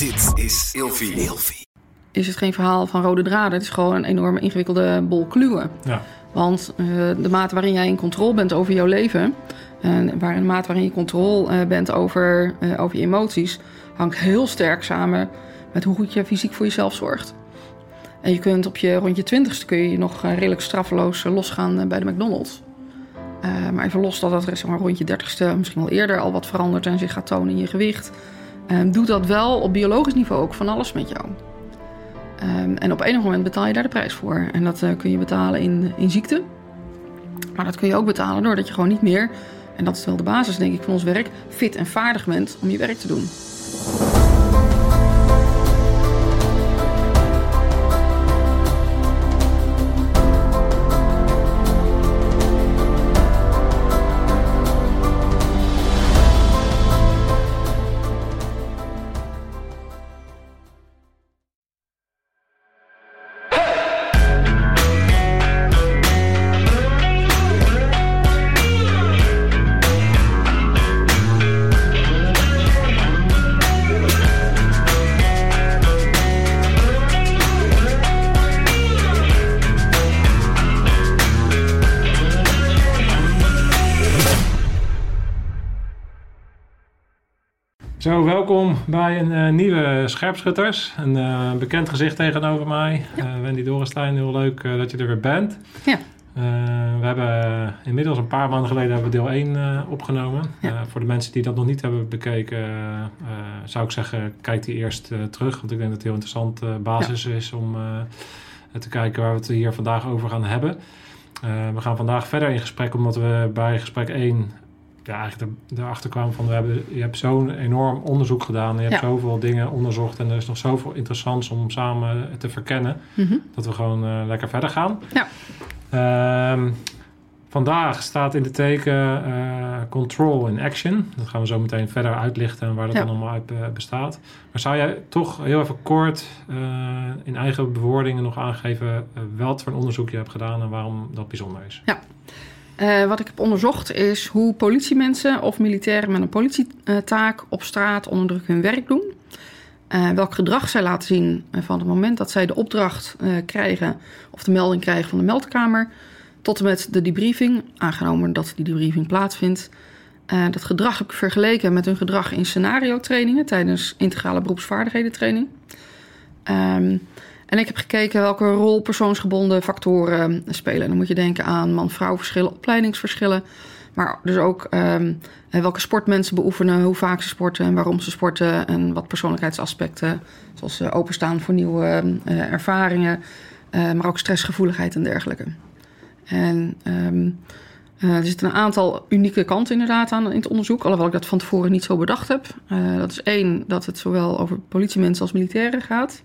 Dit is Ilfie. is het geen verhaal van rode draden. Het is gewoon een enorme ingewikkelde bol kluwen. Ja. Want eh, de mate waarin jij in controle bent over jouw leven... en waar de mate waarin je controle eh, bent over, eh, over je emoties... hangt heel sterk samen met hoe goed je fysiek voor jezelf zorgt. En je kunt op je rond je twintigste kun je nog redelijk straffeloos losgaan bij de McDonald's. Eh, maar even los dat dat zeg maar, rond je dertigste, misschien wel eerder al wat verandert en zich gaat tonen in je gewicht. Eh, doet dat wel op biologisch niveau ook van alles met jou. Ehm, en op enig moment betaal je daar de prijs voor. En dat eh, kun je betalen in, in ziekte. Maar dat kun je ook betalen doordat je gewoon niet meer, en dat is wel de basis denk ik van ons werk, fit en vaardig bent om je werk te doen. Een eh, nieuwe Scherpschutters. Een eh, bekend gezicht tegenover mij. Eh, Wendy Dorenstein, heel leuk dat je er weer bent. Ja. We hebben inmiddels een paar maanden geleden hebben we deel 1 eh, opgenomen. Ja. Voor de mensen die dat nog niet hebben bekeken, zou ik zeggen, kijk die eerst terug. Want ik denk dat het heel interessant basis is om te kijken waar we het hier vandaag over gaan hebben. We gaan vandaag verder in gesprek, omdat we bij gesprek 1 ja, eigenlijk er- erachter kwamen van we hebben, je hebt zo'n enorm onderzoek gedaan. Je hebt Ja. zoveel dingen onderzocht en er is nog zoveel interessants om samen te verkennen. Mhm. Dat we gewoon eh, lekker verder gaan. Ja. Ehm, vandaag staat in de teken eh, control in action. Dat gaan we zo meteen verder uitlichten en waar dat Ja. dan allemaal uit eh, bestaat. Maar zou jij toch heel even kort in eigen bewoordingen nog aangeven wat voor een onderzoek je hebt gedaan en waarom dat bijzonder is? Eh, wat ik heb onderzocht is hoe politiemensen of militairen met een politietaak op straat onder druk hun werk doen. Eh, welk gedrag zij laten zien eh, van het moment dat zij de opdracht eh, krijgen of de melding krijgen van de meldkamer tot en met de debriefing, aangenomen dat die debriefing plaatsvindt. Dat gedrag heb ik vergeleken met hun gedrag in scenario-trainingen tijdens integrale beroepsvaardigheden training. Ehm, en ik heb gekeken welke rol persoonsgebonden factoren spelen. Dan moet je denken aan man-vrouw verschillen, opleidingsverschillen. Maar dus ook ehm, welke sport mensen beoefenen, hoe vaak ze sporten en waarom ze sporten. En wat persoonlijkheidsaspecten, zoals eh, openstaan voor nieuwe eh, ervaringen. eh, maar ook stressgevoeligheid en dergelijke. En ehm, eh, er zitten een aantal unieke kanten inderdaad aan in het onderzoek. Alhoewel ik dat van tevoren niet zo bedacht heb. Eh, dat is één, dat het zowel over politiemensen als militairen gaat.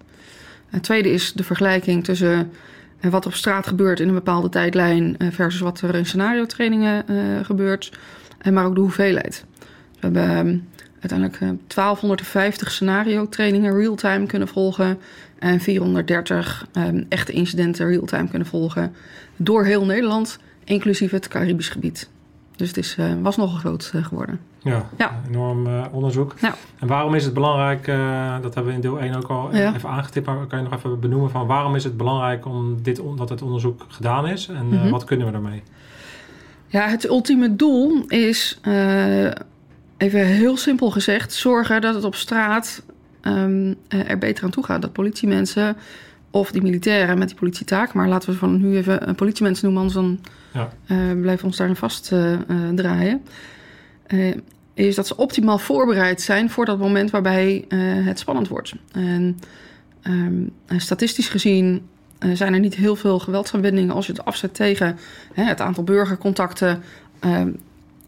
Het tweede is de vergelijking tussen eh, wat op straat gebeurt in een bepaalde tijdlijn eh, versus wat er in scenario-trainingen eh, gebeurt, en maar ook de hoeveelheid. We hebben ehm, uiteindelijk eh, 1250 scenario-trainingen real-time kunnen volgen en 430 ehm, echte incidenten real-time kunnen volgen door heel Nederland, inclusief het Caribisch gebied. Dus het is, was nogal groot geworden. Ja, Ja. enorm eh, onderzoek. Ja. En waarom is het belangrijk, eh, dat hebben we in deel 1 ook al Ja. even aangetipt, maar kan je nog even benoemen van waarom is het belangrijk om dit, dat het onderzoek gedaan is en eh, Mhm. wat kunnen we daarmee? Ja, het ultieme doel is, even heel simpel gezegd, zorgen dat het op straat ehm, eh, er beter aan toe gaat. Dat politiemensen of die militairen met die politietaak, maar laten we van nu even een politiemensen noemen, anders dan Ja. blijven we ons daarin vast eh, eh, draaien. Eh, is dat ze optimaal voorbereid zijn voor dat moment waarbij eh, het spannend wordt. En ehm, en statistisch gezien eh, zijn er niet heel veel geweldsaanwendingen als je het afzet tegen hè, het aantal burgercontacten ehm,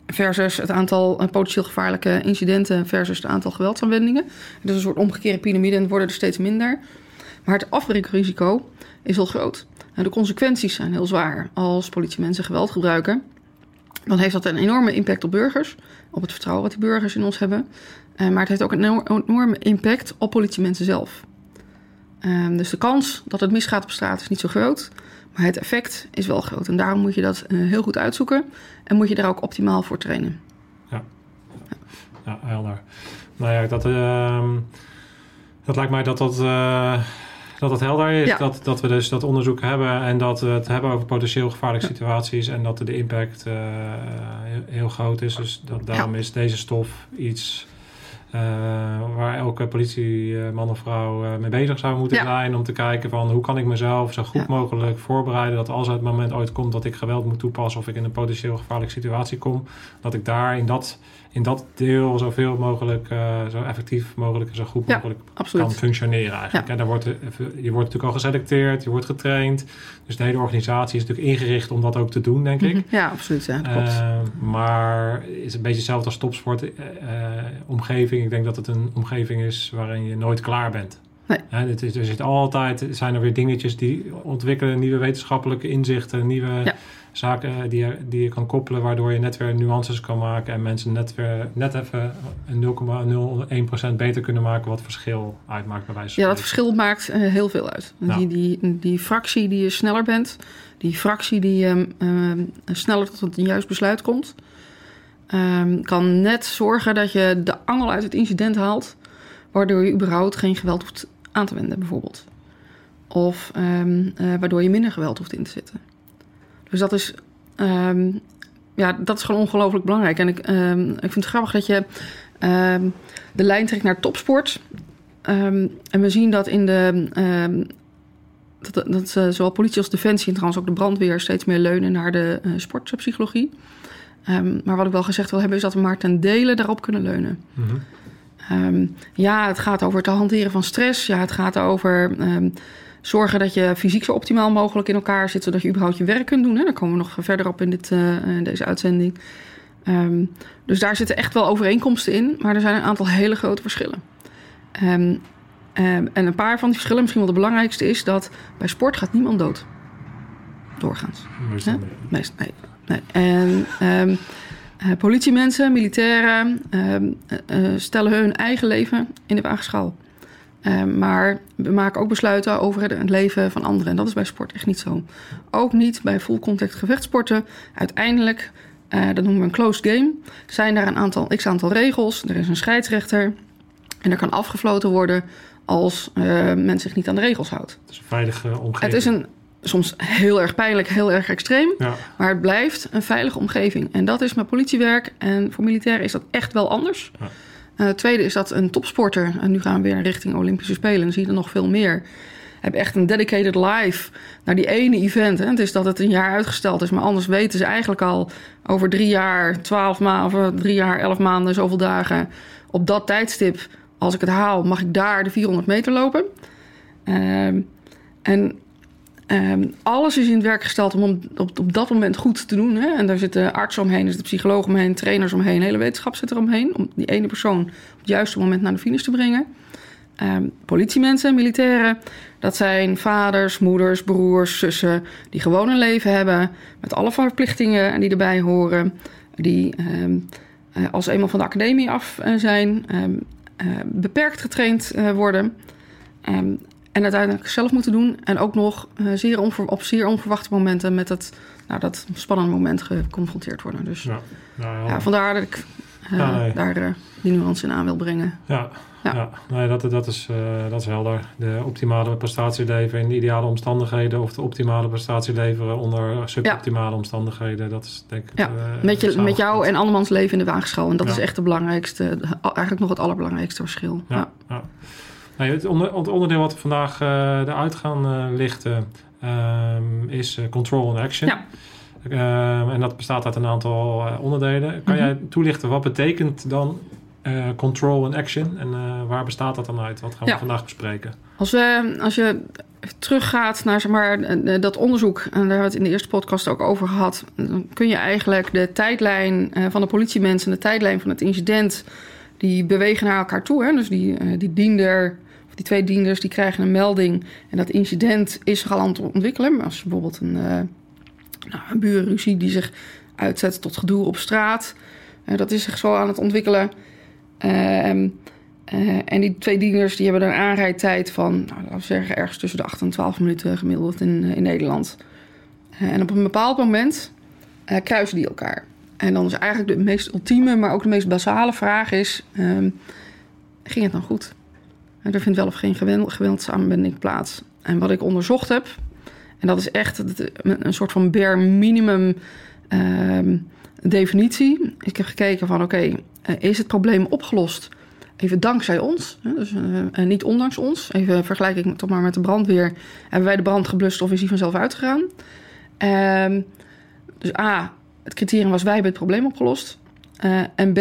versus het aantal eh, potentieel gevaarlijke incidenten versus het aantal geweldsaanwendingen. Is een soort omgekeerde piramide en worden er steeds minder. Maar het afbreekrisico is heel groot. En de consequenties zijn heel zwaar. Als politiemensen geweld gebruiken, dan heeft dat een enorme impact op burgers, op het vertrouwen wat die burgers in ons hebben. Eh, maar het heeft ook een enorm- enorme impact op politiemensen zelf. Ehm, dus de kans dat het misgaat op straat is niet zo groot. Maar het effect is wel groot. En daarom moet je dat eh, heel goed uitzoeken. En moet je daar ook optimaal voor trainen. Ja, helder. Nou ja, dat, ehm, Dat lijkt mij dat dat, uh, dat, dat helder is. Ja. Dat, dat we dus dat onderzoek hebben en dat we het hebben over potentieel gevaarlijke situaties en dat de impact eh, heel, heel groot is. Dus dat, daarom is deze stof iets eh, waar elke politieman of vrouw eh, mee bezig zou moeten zijn. Om te kijken van hoe kan ik mezelf zo goed mogelijk voorbereiden. Dat als het moment ooit komt dat ik geweld moet toepassen of ik in een potentieel gevaarlijke situatie kom. Dat ik daar in dat, in dat deel zoveel mogelijk, eh, zo effectief mogelijk en zo goed Ja. mogelijk kan functioneren eigenlijk. Ja. En daar wordt, er- je wordt natuurlijk al geselecteerd, je wordt getraind. Dus de hele organisatie is natuurlijk ingericht om dat ook te doen, denk ik. Mhm. Ja, absoluut. Ja. Eh, maar is een beetje hetzelfde als topsport. eh, eh, omgeving, ik denk dat het een omgeving is waarin je nooit klaar bent. Nee. Dit is, er zit altijd, zijn er weer dingetjes die ontwikkelen, nieuwe wetenschappelijke inzichten, nieuwe. Zaken die je, die je kan koppelen, waardoor je net weer nuances kan maken en mensen net weer net even een 0,01% beter kunnen maken, wat verschil uitmaakt bij wijze van Ja, dat verschil maakt eh, heel veel uit. Die, die, die fractie die je sneller bent, die fractie die je ehm, sneller tot een juist besluit komt, ehm, kan net zorgen dat je de angel uit het incident haalt, waardoor je überhaupt geen geweld hoeft aan te wenden, bijvoorbeeld. Of ehm, eh, waardoor je minder geweld hoeft in te zetten. Dus dat is, ehm, ja, dat is gewoon ongelooflijk belangrijk. En ik, ehm, ik vind het grappig dat je ehm, de lijn trekt naar topsport. En we zien dat in de. dat, dat eh, zowel politie als defensie en trouwens ook de brandweer steeds meer leunen naar de eh, sportpsychologie. Maar wat ik wel gezegd wil hebben, is dat we maar ten dele daarop kunnen leunen. Mhm. Ja, het gaat over het hanteren van stress. Ja, het gaat over zorgen dat je fysiek zo optimaal mogelijk in elkaar zit, zodat je überhaupt je werk kunt doen. Hè. Daar komen we nog verder op in, dit, eh, in deze uitzending. Ehm, dus daar zitten echt wel overeenkomsten in, maar er zijn een aantal hele grote verschillen. Ehm, ehm, en een paar van die verschillen, misschien wel de belangrijkste, is dat bij sport gaat niemand dood. Doorgaans. Meestal. Meest, nee, nee. En eh, politiemensen, militairen eh, stellen hun eigen leven in de waagschaal. Ehm, maar we maken ook besluiten over het, leven van anderen. En dat is bij sport echt niet zo. Ook niet bij full contact gevechtsporten. Uiteindelijk, eh, dat noemen we een closed game, zijn daar een aantal, x aantal regels. Er is een scheidsrechter. En er kan afgefloten worden als eh, men zich niet aan de regels houdt. Het is een veilige omgeving. Het is een soms heel erg pijnlijk, heel erg extreem. Ja. Maar het blijft een veilige omgeving. En dat is met politiewerk. En voor militairen is dat echt wel anders. Ja. Eh, tweede is dat een topsporter, en nu gaan we weer richting Olympische Spelen, dan zie je er nog veel meer. Heb echt een dedicated life naar die ene event. Hè. Het is dat het een jaar uitgesteld is, maar anders weten ze eigenlijk al over drie jaar, twaalf maanden, of drie jaar, elf maanden, zoveel dagen. Op dat tijdstip, als ik het haal, mag ik daar de 400 meter lopen. Ehm, en Ehm, alles is in het werk gesteld om op, op dat moment goed te doen. Hè? En daar zitten artsen omheen, er zitten psychologen omheen, trainers omheen, hele wetenschap zit er omheen. Om die ene persoon op het juiste moment naar de finish te brengen. Ehm, politiemensen, militairen, dat zijn vaders, moeders, broers, zussen. die gewoon een leven hebben. Met alle verplichtingen die erbij horen. Die ehm, eh, als eenmaal van de academie af eh, zijn, eh, beperkt getraind worden. En uiteindelijk zelf moeten doen. En ook nog eh, zeer onver- op zeer onverwachte momenten met het, nou, dat spannende moment geconfronteerd worden. Dus ja. Nou, ja. vandaar dat ik eh, Ja, nee. daar eh, die nuance in aan wil brengen. Ja, Ja. Nee, dat, dat, is, eh, dat is helder. De optimale prestatie leveren in ideale omstandigheden of de optimale prestatie leveren onder suboptimale omstandigheden. Dat is denk ik. Ja, Met, je, het met jou en andermans leven in de waagschaal. En dat is echt de belangrijkste, eigenlijk nog het allerbelangrijkste verschil. Ja. Nee, het, onder, het onderdeel wat we vandaag eh eruit gaan eh, lichten ehm, is eh, control and action. Ja. Ehm, en dat bestaat uit een aantal eh, onderdelen. Kan Mhm. jij toelichten wat betekent dan eh, control and action en eh, waar bestaat dat dan uit? Wat gaan we Ja. vandaag bespreken? Als, we, als je teruggaat naar zeg maar, eh, dat onderzoek, en daar hebben we het in de eerste podcast ook over gehad, dan kun je eigenlijk de tijdlijn eh, van de politiemensen, de tijdlijn van het incident, die bewegen naar elkaar toe. Hè? Dus die, eh, die diender, die twee dienders, die krijgen een melding en dat incident is zich al aan het ontwikkelen. Maar als bijvoorbeeld een, eh nou, een burenruzie die zich uitzet tot gedoe op straat, eh, dat is zich zo aan het ontwikkelen. Ehm, eh, en die twee dieners die hebben een aanrijdtijd van, nou, laten we zeggen, ergens tussen de 8 en 12 minuten gemiddeld in, in Nederland. En op een bepaald moment kruisen die elkaar. En dan is eigenlijk de meest ultieme, maar ook de meest basale vraag is... ehm, ging het dan goed? Er vindt wel of geen geweld, geweldsaanwending plaats. En wat ik onderzocht heb, en dat is echt een soort van bare minimum ehm, definitie. Ik heb gekeken van oké, eh, is het probleem opgelost? Even dankzij ons, dus uh, niet ondanks ons. Even vergelijk ik toch maar met de brandweer. Hebben wij de brand geblust of is die vanzelf uitgegaan? Um, dus A, het criterium was wij hebben het probleem opgelost. Uh, en B,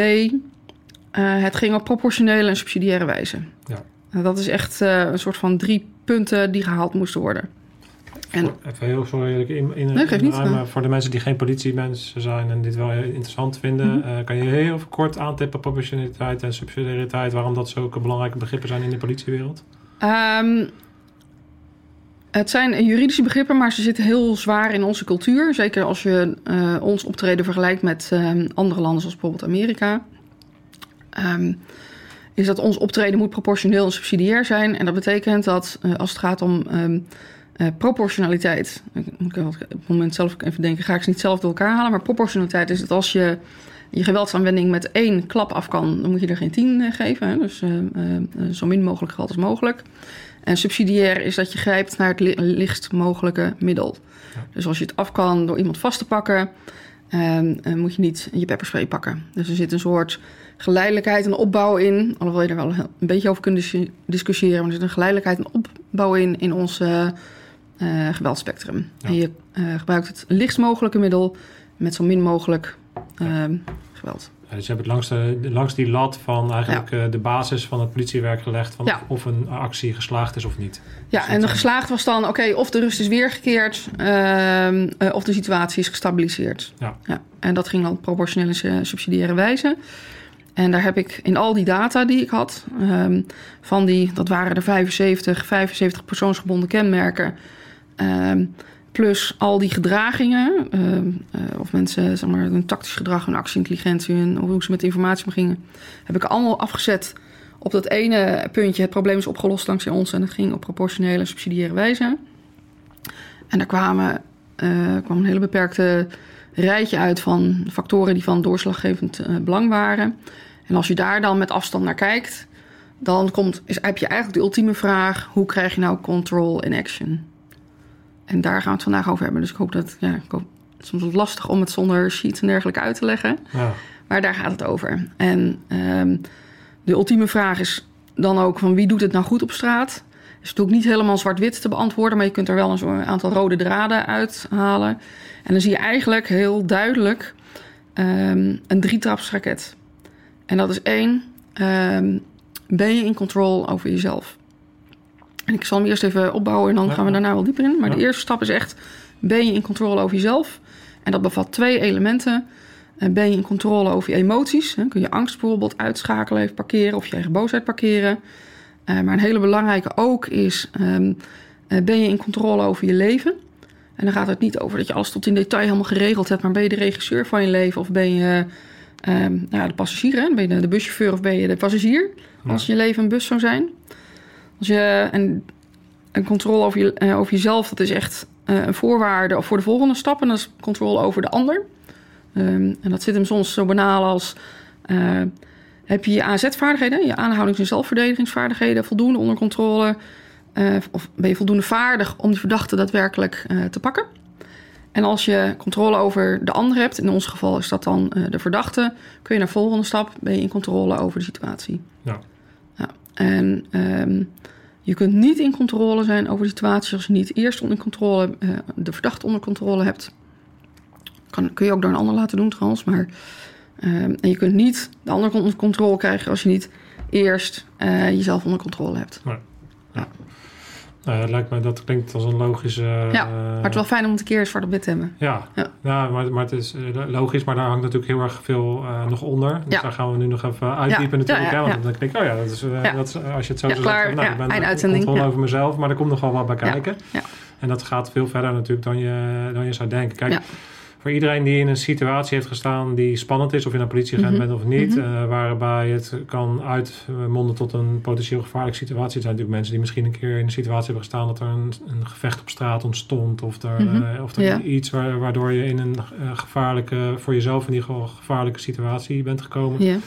het ging op proportionele en subsidiaire wijze. Ja. Dat is echt een soort van drie punten die gehaald moesten worden. En, Even heel sorry in, in, nee, in niet, maar voor de mensen die geen politiemensen zijn en dit wel interessant vinden, mm -hmm. kan je heel kort aantippen proportionaliteit en subsidiariteit, waarom dat zulke belangrijke begrippen zijn in de politiewereld? Um, het zijn juridische begrippen, maar ze zitten heel zwaar in onze cultuur. Zeker als je uh, ons optreden vergelijkt met uh, andere landen, zoals bijvoorbeeld Amerika. Um, is dat ons optreden moet proportioneel en subsidiair zijn. En dat betekent dat uh, als het gaat om um, proportionaliteit. Ik op het moment zelf even denken, ga ik ze niet zelf door elkaar halen. Maar proportionaliteit is dat als je je geweldsaanwending met één klap af kan, dan moet je er geen tien geven. Hè? Dus zo min mogelijk geweld als mogelijk. En subsidiair is dat je grijpt naar het lichtst mogelijke middel. Ja. Dus als je het af kan door iemand vast te pakken, um, moet je niet je pepperspray pakken. Dus er zit een soort geleidelijkheid en opbouw in. Alhoewel je er wel een beetje over kunt discussiëren. Maar er zit een geleidelijkheid en opbouw in in ons uh, uh, geweldspectrum. Ja. En je uh, gebruikt het lichtst mogelijke middel met zo min mogelijk ja. geweld. Ja, dus je hebt het langs, de, langs die lat van eigenlijk ja. de basis van het politiewerk gelegd... van ja. of een actie geslaagd is of niet. Ja, dus en de geslaagd was dan... oké, of de rust is weergekeerd... Uh, uh, of de situatie is gestabiliseerd. Ja. Ja, en dat ging dan op proportionele subsidiaire wijze. En daar heb ik in al die data die ik had... Um, van die, dat waren er 75, 75 persoonsgebonden kenmerken... Um, Plus al die gedragingen, uh, uh, of mensen, zeg maar, hun tactisch gedrag, hun actieintelligentie, hun, hoe ze met informatie omgingen, heb ik allemaal afgezet op dat ene puntje. Het probleem is opgelost dankzij ons en het ging op proportionele en subsidiaire wijze. En daar kwamen, uh, kwam een hele beperkte rijtje uit van factoren die van doorslaggevend belang waren. En als je daar dan met afstand naar kijkt, dan komt, is, heb je eigenlijk de ultieme vraag: hoe krijg je nou control in action? En daar gaan we het vandaag over hebben. Dus ik hoop dat. Ja, ik hoop, het is soms lastig om het zonder sheets en dergelijke uit te leggen. Ja. Maar daar gaat het over. En um, de ultieme vraag is dan ook: van wie doet het nou goed op straat? is natuurlijk niet helemaal zwart-wit te beantwoorden, maar je kunt er wel een aantal rode draden uithalen. En dan zie je eigenlijk heel duidelijk um, een drietrapsraket. En dat is één: um, ben je in control over jezelf? En ik zal hem eerst even opbouwen en dan gaan we daarna wel dieper in. Maar de eerste stap is echt, ben je in controle over jezelf? En dat bevat twee elementen. Eh, ben je in controle over je emoties? Kun je angst bijvoorbeeld uitschakelen, even parkeren of je eigen boosheid parkeren? Uh, maar een hele belangrijke ook is, um, uh, ben je in controle over je leven? En dan gaat het niet over dat je alles tot in detail helemaal geregeld hebt, maar ben je de regisseur van je leven of ben je um, nou, de passagier? Hè? Ben je de buschauffeur of ben je de passagier? Als je leven een bus zou zijn. Als je een, een controle over, je, uh, over jezelf, dat is echt uh, een voorwaarde voor de volgende stap. En dat is controle over de ander. Um, en dat zit hem soms zo banaal als... Uh, heb je je AZ-vaardigheden, je aanhoudings- en zelfverdedigingsvaardigheden voldoende onder controle? of ben je voldoende vaardig om die verdachte daadwerkelijk te pakken? En als je controle over de ander hebt, in ons geval is dat dan de verdachte, kun je naar de volgende stap, ben je in controle over de situatie. Ja. ja. En um, je kunt niet in controle zijn over de situatie als je niet eerst onder controle, uh, de verdachte onder controle hebt. Kan, kun je ook door een ander laten doen trouwens, maar. Um, en je kunt niet de ander onder controle krijgen als je niet eerst uh, jezelf onder controle hebt. Nee. Ja. Nou, dat lijkt me, dat klinkt als een logische... Ja, maar het is wel fijn om het een keer zwart op wit te hebben. Ja, ja. ja maar, maar het is uh, logisch, maar daar hangt natuurlijk heel erg veel uh, nog onder. Dus ja. daar gaan we nu nog even uitdiepen natuurlijk. Ja, want dan denk ik, oh ja, dat is, uh, dat is, als je het zo zegt, nou, ik ben uitzending. controle over mezelf, maar er komt nog wel wat bij kijken. En dat gaat veel verder natuurlijk dan je, dan je zou denken. Kijk, voor iedereen die in een situatie heeft gestaan die spannend is, of je een politieagent mm -hmm. bent of niet, mm -hmm. uh, waarbij het kan uitmonden tot een potentieel gevaarlijke situatie. Er zijn natuurlijk mensen die misschien een keer in een situatie hebben gestaan dat er een, een gevecht op straat ontstond, of er, mm -hmm. uh, of er ja. iets waar, waardoor je in een uh, gevaarlijke, voor jezelf in ieder geval gevaarlijke situatie bent gekomen. Ja.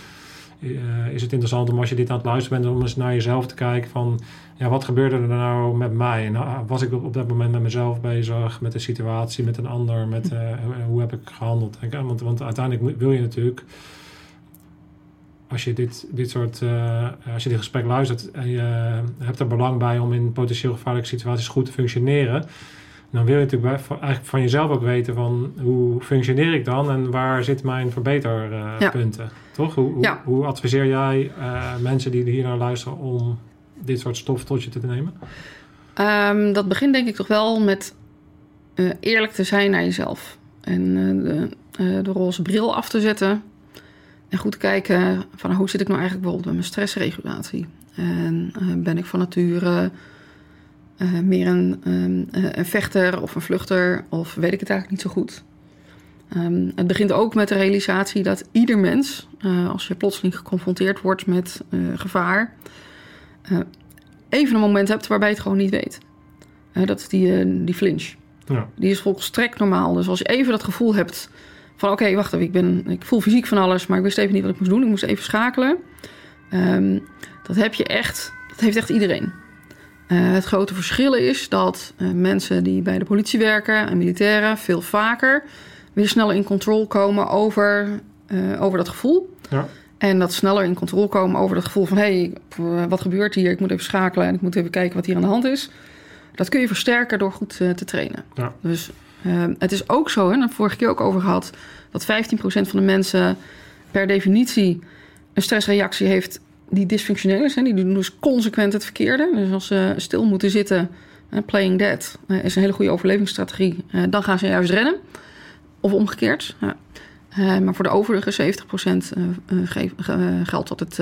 eh, is het interessant om als je dit aan het luisteren bent, om eens naar jezelf te kijken van, ja, wat gebeurde er nou met mij? En uh, was ik op dat moment met mezelf bezig, met de situatie, met een ander, met uh, hoe heb ik gehandeld? Want, want uiteindelijk wil je natuurlijk, als je dit, dit soort, uh, als je dit gesprek luistert en je hebt er belang bij om in potentieel gevaarlijke situaties goed te functioneren, dan wil je natuurlijk eigenlijk van jezelf ook weten van hoe functioneer ik dan en waar zitten mijn verbeterpunten. Ja. Toch? Hoe, ja. hoe, adviseer jij mensen die hier naar luisteren om dit soort stof tot je te nemen? Um, dat begint denk ik toch wel met uh, eerlijk te zijn naar jezelf. En uh, de, de, roze bril af te zetten. En goed kijken van hoe zit ik nou eigenlijk bijvoorbeeld met mijn stressregulatie. En ben ik van nature uh, meer een, um, een, vechter of een vluchter, of weet ik het eigenlijk niet zo goed. Um, het begint ook met de realisatie dat ieder mens, uh, als je plotseling geconfronteerd wordt met uh, gevaar, even een moment hebt waarbij je het gewoon niet weet. dat is die, die flinch. Ja. Die is volstrekt normaal. Dus als je even dat gevoel hebt van oké, okay, wacht even, ik, ben, ik voel fysiek van alles, maar ik wist even niet wat ik moest doen. Ik moest even schakelen. Um, dat heb je echt, dat heeft echt iedereen. Uh, het grote verschil is dat uh, mensen die bij de politie werken en militairen veel vaker weer sneller in controle komen over, uh, over dat gevoel. Ja. En dat sneller in controle komen over dat gevoel van hé, hey, wat gebeurt hier? Ik moet even schakelen en ik moet even kijken wat hier aan de hand is. Dat kun je versterken door goed te trainen. Ja. Dus het is ook zo, en daar vorige keer ook over gehad, dat 15% van de mensen per definitie een stressreactie heeft die dysfunctioneel is. Hè, die doen dus consequent het verkeerde. Dus als ze stil moeten zitten, uh, playing dead, uh, is een hele goede overlevingsstrategie. Uh, dan gaan ze juist rennen. Of omgekeerd. Maar voor de overige 70% geldt dat het...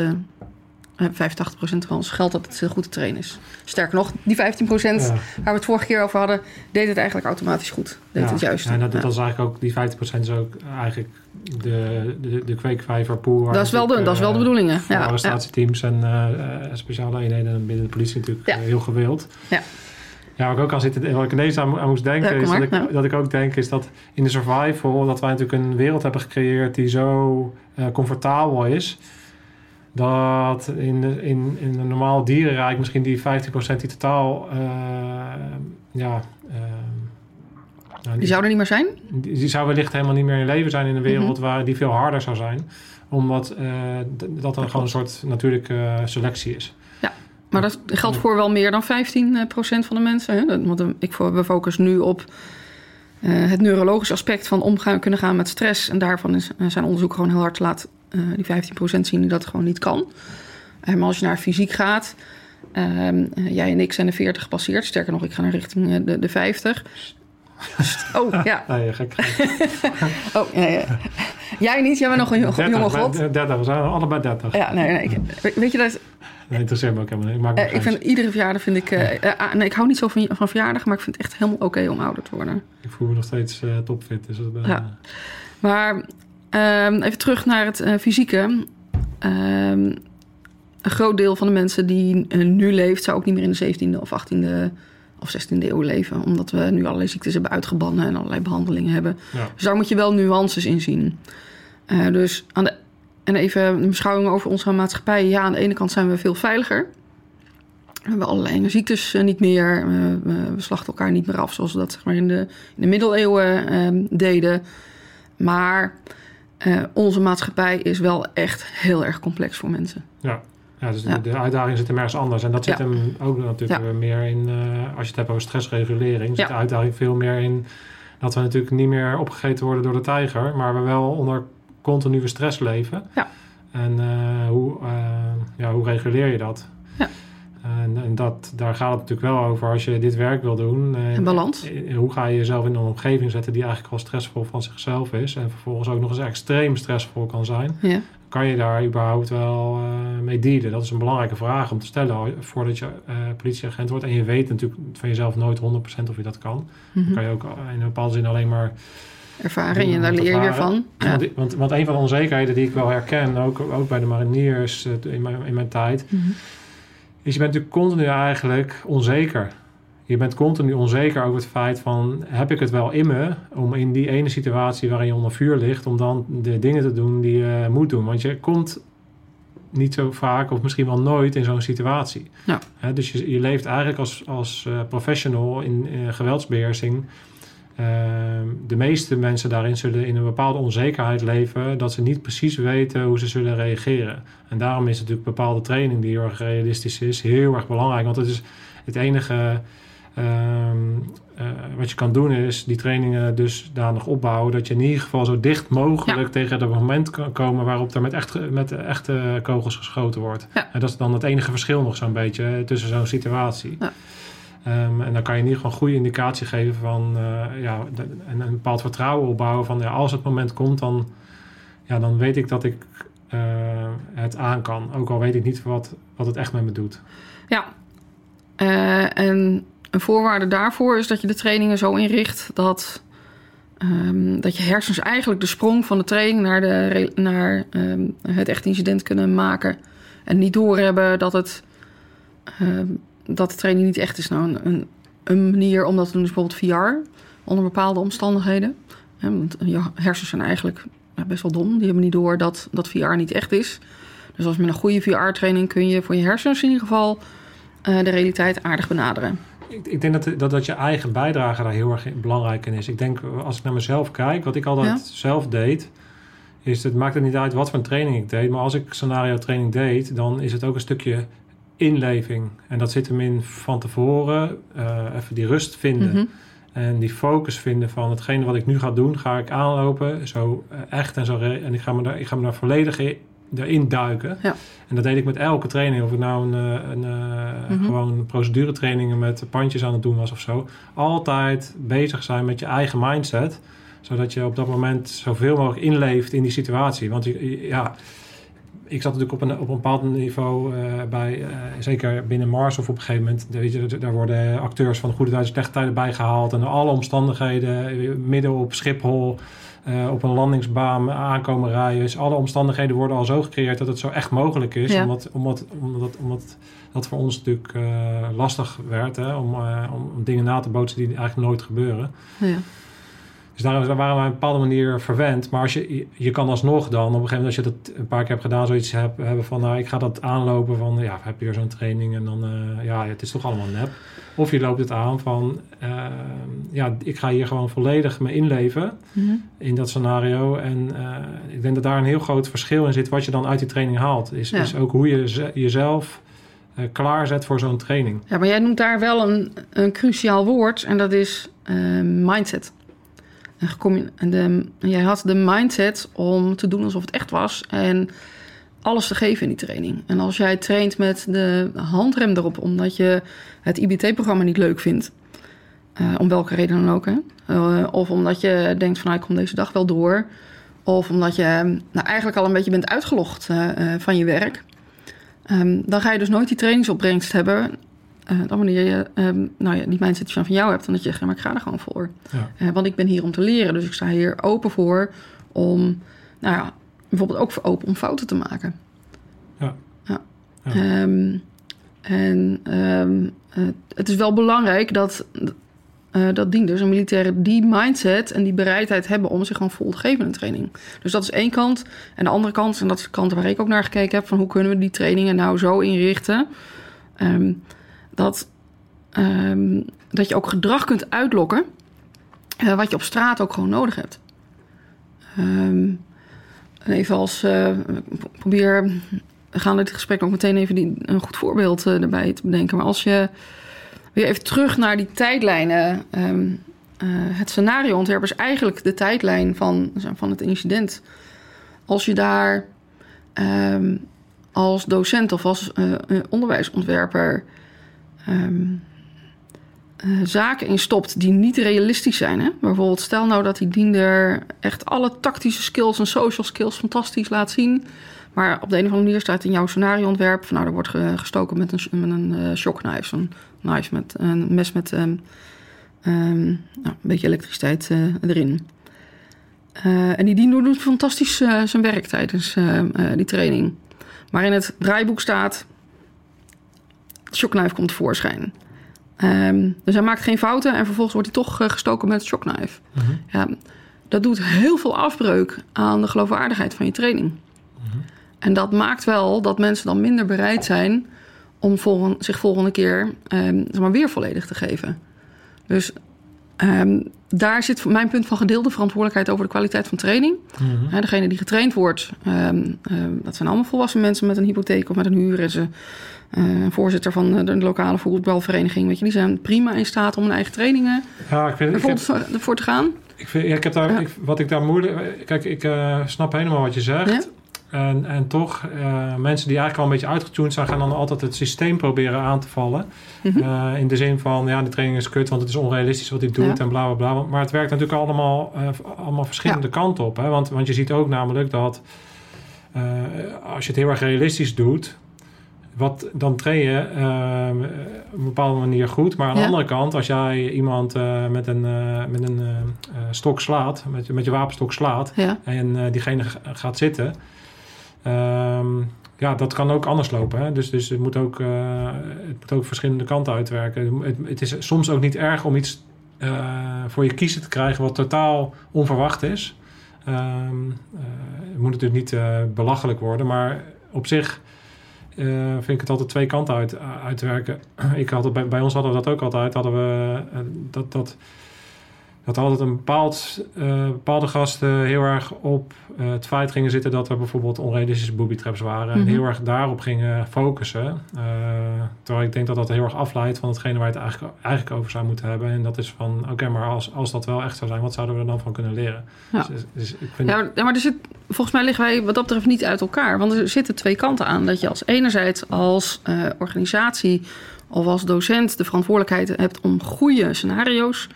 85% kans geldt dat het goed te trainen is. Sterker nog, die 15% ja. waar we het vorige keer over hadden, deed het eigenlijk automatisch goed. Deed ja. het juist. Ja, dat, dat is eigenlijk ook, die 50% is ook eigenlijk de, de, de kweekvijver pool. Dat is wel de, dat is wel de bedoeling. Arrestatieteams en uh, speciale eenheden binnen de politie natuurlijk heel gewild. Ja. Ja, wat ik ook aan zitten, wat ik ineens aan, aan moest denken, ja, is dat ik, dat ik ook denk, is dat in de survival, dat wij natuurlijk een wereld hebben gecreëerd die zo uh, comfortabel is dat in, de, in, in een normaal dierenrijk misschien die 15% die totaal uh, ja, uh, nou, die, zou er niet meer zijn? Die, die, zou wellicht helemaal niet meer in leven zijn in een wereld mm -hmm. waar die veel harder zou zijn. Omdat uh, dat dan gewoon een soort natuurlijke selectie is. Maar dat geldt voor wel meer dan 15% van de mensen. Hè? Ik, we focussen nu op uh, het neurologische aspect van omgaan kunnen gaan met stress. En daarvan is, zijn onderzoek gewoon heel hard laat die 15% zien die dat gewoon niet kan. Maar als je naar fysiek gaat, jij en ik zijn de 40 gepasseerd. Sterker nog, ik ga naar richting de, de 50. Oh, ja. Nee, gek. oh, ja, ja. Jij niet, jij bent nog een 30, jonge god. 30, we zijn allebei 30. Ja, nee, nee. Weet je dat... Nee, interesseert me ook helemaal niet. Maak uh, ik vind iedere verjaardag vind ik... Uh, uh, nee, ik hou niet zo van, van verjaardag, maar ik vind het echt helemaal oké okay om ouder te worden. Ik voel me nog steeds topfit. Dus ja. Maar ehm, even terug naar het fysieke. Um, een groot deel van de mensen die nu leeft... zou ook niet meer in de 17e of 18e of 16e eeuw leven. Omdat we nu allerlei ziektes hebben uitgebannen en allerlei behandelingen hebben. Ja. Dus daar moet je wel nuances in zien. Uh, dus aan de, en even een beschouwing over onze maatschappij. Ja, aan de ene kant zijn we veel veiliger. We hebben allerlei ziektes uh, niet meer. Uh, we slachten elkaar niet meer af zoals we dat zeg maar, in, de, in de middeleeuwen ehm, deden. Maar onze maatschappij is wel echt heel erg complex voor mensen. Ja. Ja, dus ja. De, uitdaging zit hem ergens anders. En dat zit ja. hem ook natuurlijk ja. meer in, uh, als je het hebt over stressregulering, zit de uitdaging veel meer in dat we natuurlijk niet meer opgegeten worden door de tijger, maar we wel onder continue stress leven. Ja. En uh, hoe, uh, ja, hoe reguleer je dat? Ja. En, en, dat, daar gaat het natuurlijk wel over als je dit werk wil doen. En balans. Hoe ga je jezelf in een omgeving zetten die eigenlijk al stressvol van zichzelf is. En vervolgens ook nog eens extreem stressvol kan zijn. Ja kan je daar überhaupt wel uh, mee dealen? Dat is een belangrijke vraag om te stellen voordat je uh, politieagent wordt. En je weet natuurlijk van jezelf nooit 100% of je dat kan. Mm -hmm. Dan kan je ook in een bepaalde zin alleen maar... Ervaren en daar leer je van. Ja. Want, want, een van de onzekerheden die ik wel herken, ook, ook bij de mariniers uh, in, mijn, in mijn tijd... Mm -hmm. is je bent natuurlijk continu eigenlijk onzeker je bent continu onzeker over het feit van... heb ik het wel in me om in die ene situatie waarin je onder vuur ligt... om dan de dingen te doen die je moet doen. Want je komt niet zo vaak of misschien wel nooit in zo'n situatie. Ja. Dus je, je leeft eigenlijk als, als eh, professional in, in geweldsbeheersing. Ehm, de meeste mensen daarin zullen in een bepaalde onzekerheid leven dat ze niet precies weten hoe ze zullen reageren. En daarom is natuurlijk bepaalde training die heel erg realistisch is, heel erg belangrijk. Want het is het enige ehm, eh, wat je kan doen is die trainingen dus daar nog opbouwen dat je in ieder geval zo dicht mogelijk tegen het moment kan komen waarop er met, echt, met echte kogels geschoten wordt. Ja. En dat is dan het enige verschil nog zo'n beetje tussen zo'n situatie. Ja. Ehm, en dan kan je in ieder geval een goede indicatie geven van eh, ja, de- en een bepaald vertrouwen opbouwen van ja, als het moment komt, dan, ja, dan weet ik dat ik eh, het aan kan. Ook al weet ik niet wat, wat het echt met me doet. Ja. En een voorwaarde daarvoor is dat je de trainingen zo inricht dat, ehm, dat je hersens eigenlijk de sprong van de training naar, de, naar ehm, het echte incident kunnen maken. En niet doorhebben dat, het, ehm, dat de training niet echt is. Nou, een, een, manier om dat te doen is bijvoorbeeld VR onder bepaalde omstandigheden. Want je hersens zijn eigenlijk best wel dom. Die hebben niet door dat, dat VR niet echt is. Dus als met een goede VR-training kun je voor je hersens in ieder geval eh, de realiteit aardig benaderen. Ik, ik denk dat, dat, dat je eigen bijdrage daar heel erg belangrijk in is. Ik denk, als ik naar mezelf kijk, wat ik altijd Ja. zelf deed, is het maakt er niet uit wat voor training ik deed. Maar als ik scenario training deed, dan is het ook een stukje inleving. En dat zit hem in van tevoren eh, even die rust vinden. Mhm. En die focus vinden van hetgene wat ik nu ga doen, ga ik aanlopen. Zo eh, echt en zo. En ik ga me daar, ik ga me daar volledig in, erin duiken. Ja. En dat deed ik met elke training. Of ik nou een, eh, een, eh, Mhm. gewoon proceduretrainingen met pandjes aan het doen was of zo. Altijd bezig zijn met je eigen mindset. Zodat je op dat moment zoveel mogelijk inleeft in die situatie. Want ja, ik zat natuurlijk op een, op een bepaald niveau eh, bij, zeker binnen Mars of op een gegeven moment, weet je, daar worden acteurs van goede tijden, slechte tijden bijgehaald en alle omstandigheden, midden op Schiphol, eh, op een landingsbaan aankomen rijden. Dus alle omstandigheden worden al zo gecreëerd dat het zo echt mogelijk is, Ja. omdat, omdat, omdat, omdat dat voor ons natuurlijk eh, lastig werd hè, om, eh, om, om dingen na te bootsen die eigenlijk nooit gebeuren. Ja. Dus daar, waren we op een bepaalde manier verwend. Maar als je, je- kan alsnog dan, op een gegeven moment als je dat een paar keer hebt gedaan, zoiets heb, hebben van, nou, ik ga dat aanlopen van, ja, heb je weer zo'n training en dan, eh, ja, het is toch allemaal nep. Of je loopt het aan van, eh, ja, ik ga hier gewoon volledig me inleven Mhm. in dat scenario. En eh, ik denk dat daar een heel groot verschil in zit wat je dan uit die training haalt. Is, Ja. is ook hoe je ze- jezelf klaarzet voor zo'n training. ja, maar jij noemt daar wel een, een cruciaal woord en dat is mindset. En de, jij had de mindset om te doen alsof het echt was en alles te geven in die training. En als jij traint met de handrem erop omdat je het IBT-programma niet leuk vindt, eh, om welke reden dan ook, hè? Eh, of omdat je denkt van nou, ik kom deze dag wel door, of omdat je nou, eigenlijk al een beetje bent uitgelogd eh, van je werk, Ehm, dan ga je dus nooit die trainingsopbrengst hebben. Eh, dan wanneer je ehm, nou ja, die mindset van jou hebt, dan dat je zegt, maar ik ga er gewoon voor. Ja. Eh, want ik ben hier om te leren, dus ik sta hier open voor om, nou ja, bijvoorbeeld ook voor open om fouten te maken. Ja. ja. Ja. Ehm, en ehm, eh, het is wel belangrijk dat, eh dat dienders en militairen die mindset en die bereidheid hebben om zich gewoon vol te geven in een training. Dus dat is één kant. En de andere kant, en dat is de kant waar ik ook naar gekeken heb, van hoe kunnen we die trainingen nou zo inrichten dat, ehm, dat je ook gedrag kunt uitlokken eh, wat je op straat ook gewoon nodig hebt. En even als ik probeer we gaan dit gesprek ook meteen even die, een goed voorbeeld eh, erbij te bedenken. Maar als je weer even terug naar die tijdlijnen. ehm, eh, het scenario-ontwerp is eigenlijk de tijdlijn van, van het incident. Als je daar als docent of als onderwijsontwerper ehm, eh, zaken in stopt die niet realistisch zijn. Hè? Bijvoorbeeld, stel nou dat die diender echt alle tactische skills en social skills fantastisch laat zien. Maar op de een of andere manier staat in jouw scenario-ontwerp... van nou, er wordt ge- gestoken met een, met een eh, shockknife. Zo'n knife met een mes met nou, een beetje elektriciteit eh, erin. En die diender doet fantastisch zijn werk tijdens die training. Maar in het draaiboek staat... shockknife komt tevoorschijn. Ehm, dus hij maakt geen fouten en vervolgens wordt hij toch eh, gestoken met het shockknife. Mhm. Ja, dat doet heel veel afbreuk aan de geloofwaardigheid van je training. En dat maakt wel dat mensen dan minder bereid zijn om volgen, zich volgende keer ehm, zeg maar weer volledig te geven. Dus ehm, daar zit mijn punt van gedeelde verantwoordelijkheid over de kwaliteit van training. Mhm. degene die getraind wordt, dat zijn allemaal volwassen mensen met een hypotheek of met een huur. En ze, eh, voorzitter van de lokale voetbalvereniging, weet je, die zijn prima in staat om hun eigen trainingen Ja, ik vind, ik ervoor, heb, ervoor te gaan. ik vind, ja, ik heb daar, Ja. ik, wat ik daar moeilijk... Kijk, ik eh, snap helemaal wat je zegt. Ja. En, en toch, eh, mensen die eigenlijk al een beetje uitgetuned zijn... gaan dan altijd het systeem proberen aan te vallen. Mhm. In de zin van, ja, die training is kut... want het is onrealistisch wat hij doet en bla, bla, bla. Maar het werkt natuurlijk allemaal, allemaal verschillende kanten op. Hè? Want, want je ziet ook namelijk dat... als je het heel erg realistisch doet... Wat, dan train je eh, op een bepaalde manier goed. Maar aan de andere kant, als jij iemand eh, met een, eh, met een eh, eh, stok slaat, met, je- met je wapenstok slaat, Ja, en diegene gaat zitten, ehm, ja, dat kan ook anders lopen. Hè? Dus, dus het, moet ook, het moet ook verschillende kanten uitwerken. Het, het is soms ook niet erg om iets voor je kiezen te krijgen wat totaal onverwacht is. Ehm, eh, het moet natuurlijk niet belachelijk worden, maar op zich eh, vind ik het altijd twee kanten uit, uitwerken. Ik had het, bij, bij ons hadden we dat ook altijd. Hadden we eh, dat, dat, dat altijd een bepaald, eh, bepaalde gasten heel erg op eh, het feit gingen zitten dat er bijvoorbeeld onrealistische booby traps waren. En Mhm. heel erg daarop gingen focussen. Eh, terwijl ik denk dat dat heel erg afleidt van hetgene waar je het eigenlijk, eigenlijk over zou moeten hebben. En dat is van, oké, maar als, als dat wel echt zou zijn, wat zouden we er dan van kunnen leren? Ja. Dus, dus ik vind, ja, maar- er zit, volgens mij liggen wij wat dat betreft niet uit elkaar. Want er zitten twee kanten aan. Dat je als enerzijds als organisatie of als docent de verantwoordelijkheid hebt om goede scenario's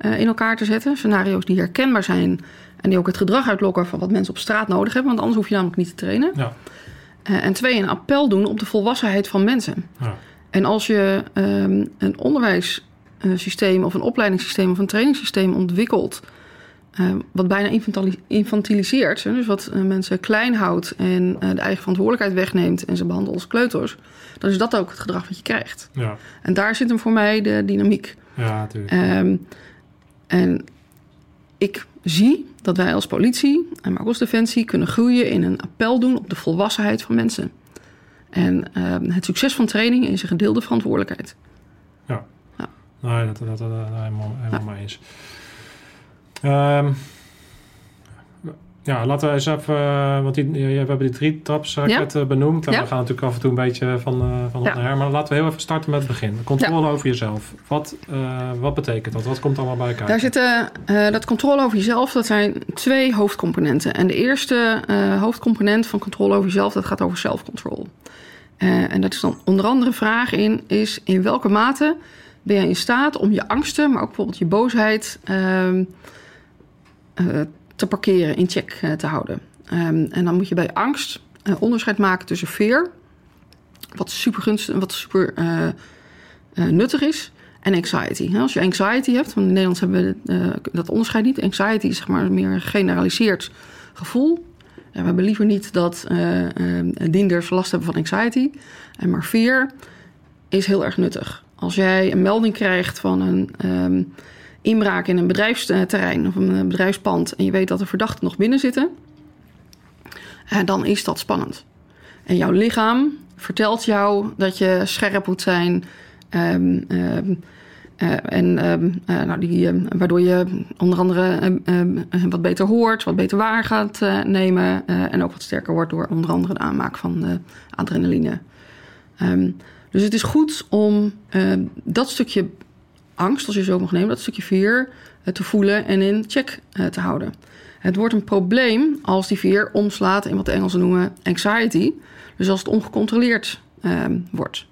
in elkaar te zetten. Scenario's die herkenbaar zijn en die ook het gedrag uitlokken van wat mensen op straat nodig hebben. Want anders hoef je namelijk niet te trainen. Ja. Eh, en twee, een appel doen op de volwassenheid van mensen. Ja. En als je ehm, een onderwijssysteem of een opleidingssysteem of een trainingssysteem ontwikkelt. ehm, wat bijna infantili- infantiliseert, dus wat eh, mensen klein houdt en eh, de eigen verantwoordelijkheid wegneemt en ze behandelt als kleuters, dan is dat ook het gedrag wat je krijgt. ja, En daar zit hem voor mij de dynamiek. ja, natuurlijk. Ehm, en ik zie dat wij als politie en maar ook defensie kunnen groeien in een appel doen op de volwassenheid van mensen. En ehm, het succes van training is een gedeelde verantwoordelijkheid. Nee, dat, dat, dat, dat helemaal, helemaal mee eens. Ehm, ja, laten we eens even... eh, Want die, we hebben die drie trapsraket eh, benoemd. En Ja. we gaan natuurlijk af en toe een beetje van, eh van op Ja. naar her. Maar laten we heel even starten met het begin. Controle over jezelf. Wat, wat betekent dat? Wat komt allemaal bij elkaar? Daar zitten dat controle over jezelf, dat zijn twee hoofdcomponenten. En de eerste hoofdcomponent van controle over jezelf, dat gaat over self-control. Eh, en dat is dan onder andere vraag in, is in welke mate ben je in staat om je angsten, maar ook bijvoorbeeld je boosheid eh, te parkeren, in check eh, te houden. Ehm, en dan moet je bij angst eh, onderscheid maken tussen fear, wat super gunstig, wat super eh, nuttig is, en anxiety. Als je anxiety hebt, want in Nederlands hebben we dat onderscheid niet. Anxiety is zeg maar meer een gegeneraliseerd gevoel. We hebben liever niet dat dienders last hebben van anxiety. En maar fear is heel erg nuttig. Als jij een melding krijgt van een ehm, inbraak in een bedrijfsterrein of een eh, bedrijfspand en je weet dat er verdachten nog binnen zitten, eh, dan is dat spannend. En jouw lichaam vertelt jou dat je scherp moet zijn. ehm, ehm, eh, en ehm, eh, nou, die, waardoor je onder andere wat beter hoort, wat beter waar gaat nemen. en ook wat sterker wordt door onder andere de aanmaak van adrenaline. Dus het is goed om dat stukje angst, als je zo mag nemen, dat stukje fear, eh, te voelen en in check eh, te houden. Het wordt een probleem als die fear omslaat in wat de Engelsen noemen anxiety. Dus als het ongecontroleerd ehm, wordt.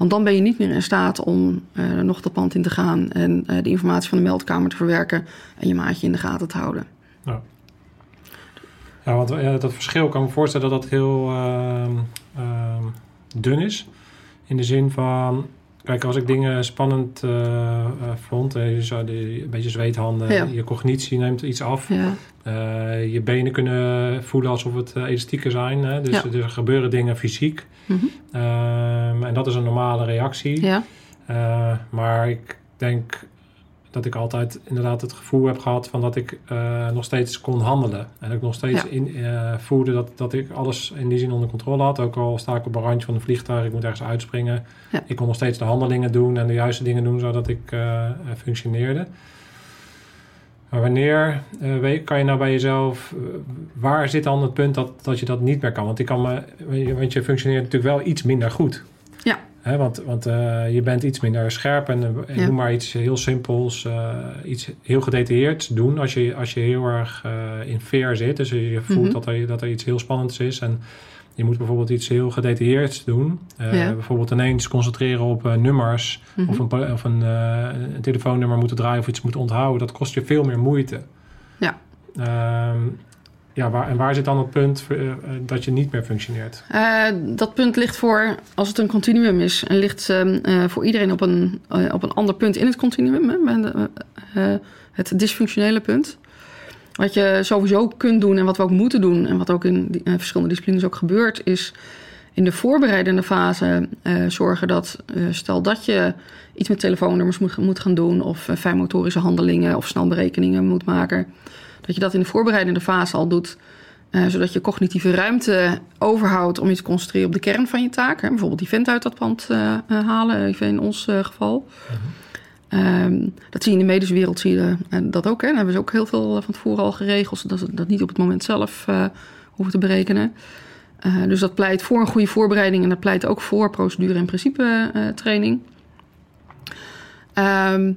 Want dan ben je niet meer in staat om eh, nog dat pand in te gaan en eh, de informatie van de meldkamer te verwerken en je maatje in de gaten te houden. Ja, want ja, dat verschil kan me voorstellen dat dat heel ehm, ehm, dun is. In de zin van, kijk, als ik dingen spannend eh, eh, vond, je zou die, een beetje zweethanden, Ja. je cognitie neemt iets af. Ja, Eh, je benen kunnen voelen alsof het elastieken zijn. Hè? Dus Ja. er gebeuren dingen fysiek. Mhm. Ehm, en dat is een normale reactie. ja, maar ik denk dat ik altijd inderdaad het gevoel heb gehad van dat ik eh, nog steeds kon handelen. En dat ik nog steeds Ja. in, eh, voelde dat, dat ik alles in die zin onder controle had. Ook al sta ik op een randje van een vliegtuig, ik moet ergens uitspringen. Ja. Ik kon nog steeds de handelingen doen en de juiste dingen doen zodat ik eh, functioneerde. Maar wanneer weet, kan je nou bij jezelf, waar zit dan het punt dat, dat je dat niet meer kan? Want, ik kan me, want je functioneert natuurlijk wel iets minder goed. Ja. Want want eh, je bent iets minder scherp en, eh, en Ja. doe maar iets heel simpels, eh, iets heel gedetailleerds doen als je, als je heel erg in veer zit. Dus je voelt Mhm. dat, er, dat er iets heel spannends is en je moet bijvoorbeeld iets heel gedetailleerds doen. Ja. Bijvoorbeeld ineens concentreren op nummers Mhm. of, een, of een, een telefoonnummer moeten draaien of iets moeten onthouden. Dat kost je veel meer moeite. Ja. Ehm, ja, waar, en waar zit dan het punt eh, dat je niet meer functioneert? Eh, dat punt ligt voor, als het een continuum is, en ligt ehm, eh, voor iedereen op een, op een ander punt in het continuum. Hè, het dysfunctionele punt. Wat je sowieso kunt doen en wat we ook moeten doen, en wat ook in verschillende disciplines ook gebeurt, is in de voorbereidende fase zorgen dat, stel dat je iets met telefoonnummers moet, moet gaan doen, of fijnmotorische handelingen of snelberekeningen moet maken, dat je dat in de voorbereidende fase al doet. Eh, zodat je cognitieve ruimte overhoudt om je te concentreren op de kern van je taak. Hè? Bijvoorbeeld die vent uit dat pand eh, eh, halen, even in ons geval. Ehm, dat zie je in de medische wereld, zie je dat ook. Hè? Daar hebben ze ook heel veel van tevoren al geregeld, zodat ze dat niet op het moment zelf hoeven te berekenen. Dus dat pleit voor een goede voorbereiding en dat pleit ook voor procedure- en principe training. Ehm,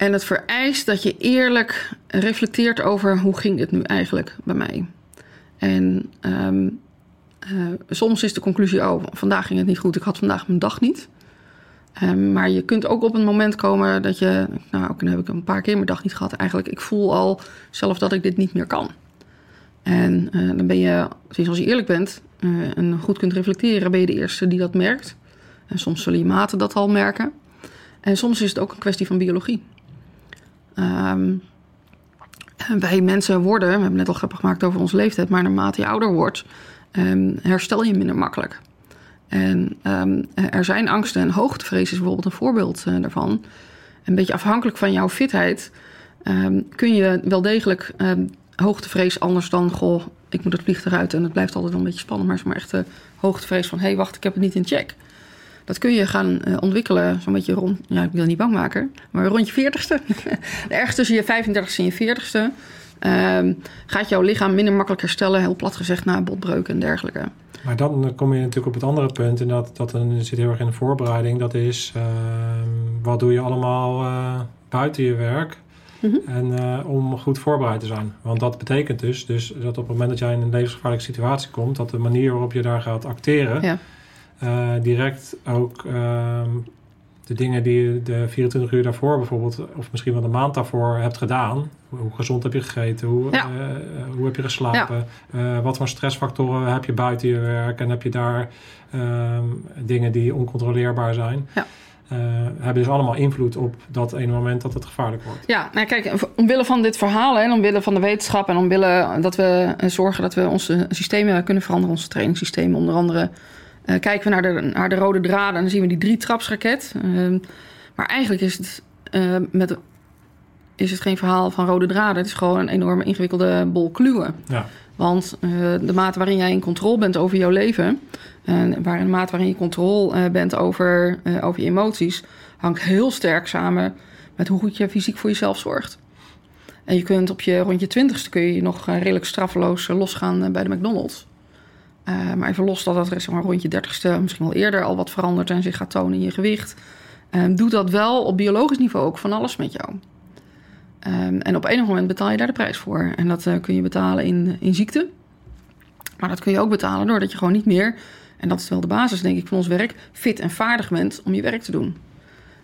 en het vereist dat je eerlijk reflecteert over hoe ging dit nu eigenlijk bij mij. En ehm, eh, soms is de conclusie, oh, vandaag ging het niet goed, ik had vandaag mijn dag niet. Ehm, maar je kunt ook op een moment komen dat je, nou, oké, dan heb ik een paar keer mijn dag niet gehad. Eigenlijk, ik voel al zelf dat ik dit niet meer kan. En eh, dan ben je, als je eerlijk bent eh, en goed kunt reflecteren, ben je de eerste die dat merkt. En soms zullen je maten dat al merken. En soms is het ook een kwestie van biologie. Ehm, en wij mensen worden, we hebben net al grappig gemaakt over onze leeftijd, maar naarmate je ouder wordt, ehm, herstel je minder makkelijk. En ehm, er zijn angsten en hoogtevrees is bijvoorbeeld een voorbeeld eh, daarvan. Een beetje afhankelijk van jouw fitheid kun je wel degelijk hoogtevrees anders dan, goh, ik moet het vliegtuig uit en het blijft altijd wel een beetje spannend, maar is maar echt hoogtevrees van, hé hey, wacht, ik heb het niet in check. Dat kun je gaan eh, ontwikkelen, zo'n beetje rond, ja, ik wil niet bang maken, maar rond je 40ste. Ergens tussen je 35ste en je 40ste ehm, gaat jouw lichaam minder makkelijk herstellen, heel plat gezegd, na botbreuken en dergelijke. Maar dan kom je natuurlijk op het andere punt. En dat, dat zit heel erg in de voorbereiding. Dat is, ehm, wat doe je allemaal eh, buiten je werk? Mhm. En eh, om goed voorbereid te zijn. Want dat betekent dus, dus dat op het moment dat jij in een levensgevaarlijke situatie komt... dat de manier waarop je daar gaat acteren... Ja. Eh, direct ook ehm, de dingen die je de 24 uur daarvoor bijvoorbeeld... of misschien wel de maand daarvoor hebt gedaan... hoe gezond heb je gegeten, hoe, Ja. eh, hoe heb je geslapen... Eh, wat voor stressfactoren heb je buiten je werk en heb je daar ehm, dingen die oncontroleerbaar zijn? Ja. Hebben dus allemaal invloed op dat ene moment dat het gevaarlijk wordt. Ja, nou kijk, omwille van dit verhaal en omwille van de wetenschap en omwille dat we zorgen dat we onze systemen kunnen veranderen, onze trainingssystemen onder andere, kijken we naar de, naar de rode draden en dan zien we die drie trapsraket. Ehm, maar eigenlijk is het, eh, met, is het geen verhaal van rode draden, het is gewoon een enorme ingewikkelde bol kluwen. Ja. Want eh, de mate waarin jij in controle bent over jouw leven... en waarin de mate waarin je controle eh, bent over, eh, over je emoties... hangt heel sterk samen met hoe goed je fysiek voor jezelf zorgt. En je kunt op je rond je twintigste kun je nog eh, redelijk straffeloos eh, losgaan eh, bij de McDonald's. Eh, maar even los dat dat zeg maar, rond je dertigste, misschien wel eerder... al wat verandert en zich gaat tonen in je gewicht... eh, doet dat wel op biologisch niveau ook van alles met jou. Ehm, en op enig moment betaal je daar de prijs voor. En dat eh, kun je betalen in, in ziekte. Maar dat kun je ook betalen doordat je gewoon niet meer, en dat is wel de basis denk ik van ons werk, fit en vaardig bent om je werk te doen.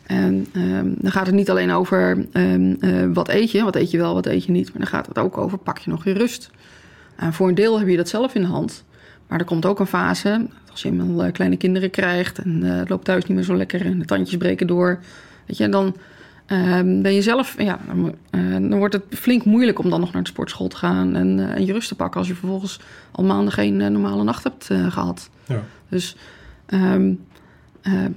En ehm, dan gaat het niet alleen over ehm, eh, wat eet je, wat eet je wel, wat eet je niet. Maar dan gaat het ook over pak je nog je rust. En voor een deel heb je dat zelf in de hand. Maar er komt ook een fase, als je eenmaal eh, kleine kinderen krijgt en eh, het loopt thuis niet meer zo lekker en de tandjes breken door. Weet je, dan Ehm, ben je zelf, ja, dan, eh, dan wordt het flink moeilijk om dan nog naar de sportschool te gaan en, en je rust te pakken als je vervolgens al maanden geen normale nacht hebt eh, gehad. Ja. Dus ehm, ehm,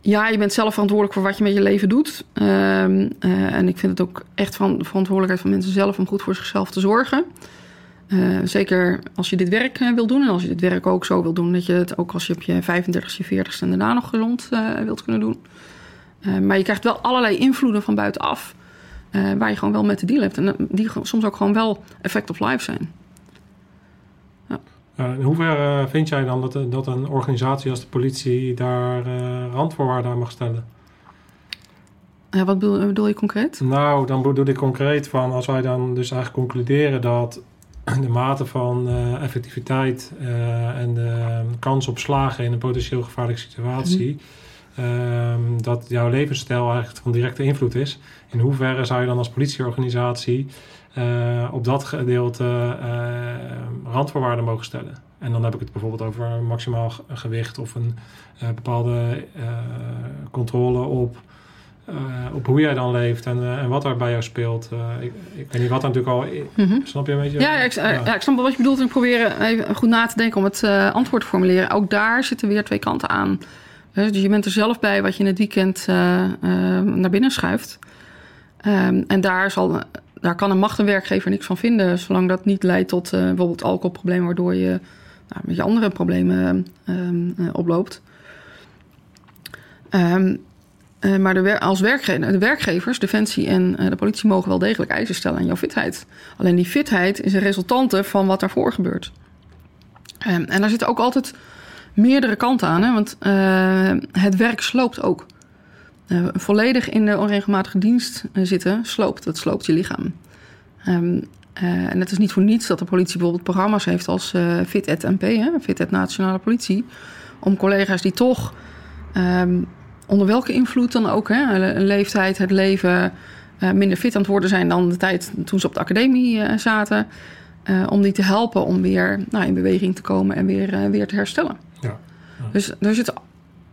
ja, je bent zelf verantwoordelijk voor wat je met je leven doet. En ik vind het ook echt van de verantwoordelijkheid van mensen zelf om goed voor zichzelf te zorgen. Eh, zeker als je dit werk uh, wil doen en als je dit werk ook zo wil doen dat je het ook als je op je 35 je 40ste en daarna nog gezond wilt kunnen doen. maar je krijgt wel allerlei invloeden van buitenaf waar je gewoon wel mee te dealen hebt en die soms ook gewoon wel effect of life zijn. Uh, in hoeverre vind jij dan dat, dat een organisatie als de politie daar randvoorwaarden aan mag stellen? Ja, wat bedoel, bedoel, je concreet? Nou, dan bedoel ik concreet van als wij dan dus eigenlijk concluderen dat de mate van uh, effectiviteit en de kans op slagen in een potentieel gevaarlijke situatie, mm -hmm. dat jouw levensstijl eigenlijk van directe invloed is. In hoeverre zou je dan als politieorganisatie uh, op dat gedeelte randvoorwaarden mogen stellen. En dan heb ik het bijvoorbeeld over maximaal gewicht of een bepaalde controle op, op hoe jij dan leeft en, en wat er bij jou speelt. Ik, ik, weet niet wat natuurlijk al. Mm -hmm. Snap je een beetje? Ja, ik, ja. ja, ik snap wat je bedoelt. En ik probeer even goed na te denken om het antwoord te formuleren. Ook daar zitten weer twee kanten aan. Dus je bent er zelf bij wat je in het weekend naar binnen schuift. Um, en daar zal daar kan een machtenwerkgever niks van vinden, zolang dat niet leidt tot bijvoorbeeld alcoholproblemen, waardoor je nou, met je andere problemen um, uh, oploopt. Um, uh, maar de, als de werkgevers, Defensie en de politie mogen wel degelijk eisen stellen aan jouw fitheid. Alleen die fitheid is een resultante van wat daarvoor gebeurt. Um, en daar zitten ook altijd meerdere kanten aan, hè? want het werk sloopt ook. Volledig in de onregelmatige dienst zitten, sloopt. Dat sloopt je lichaam. Uh, en het is niet voor niets dat de politie bijvoorbeeld programma's heeft als FitEd MP, hè, FitEd Nationale Politie. Om collega's die toch, um, onder welke invloed dan ook, hè, een leeftijd, het leven, minder fit aan het worden zijn dan de tijd toen ze op de academie zaten. om die te helpen om weer nou, in beweging te komen en weer, weer te herstellen. Ja. ja. Dus er zit.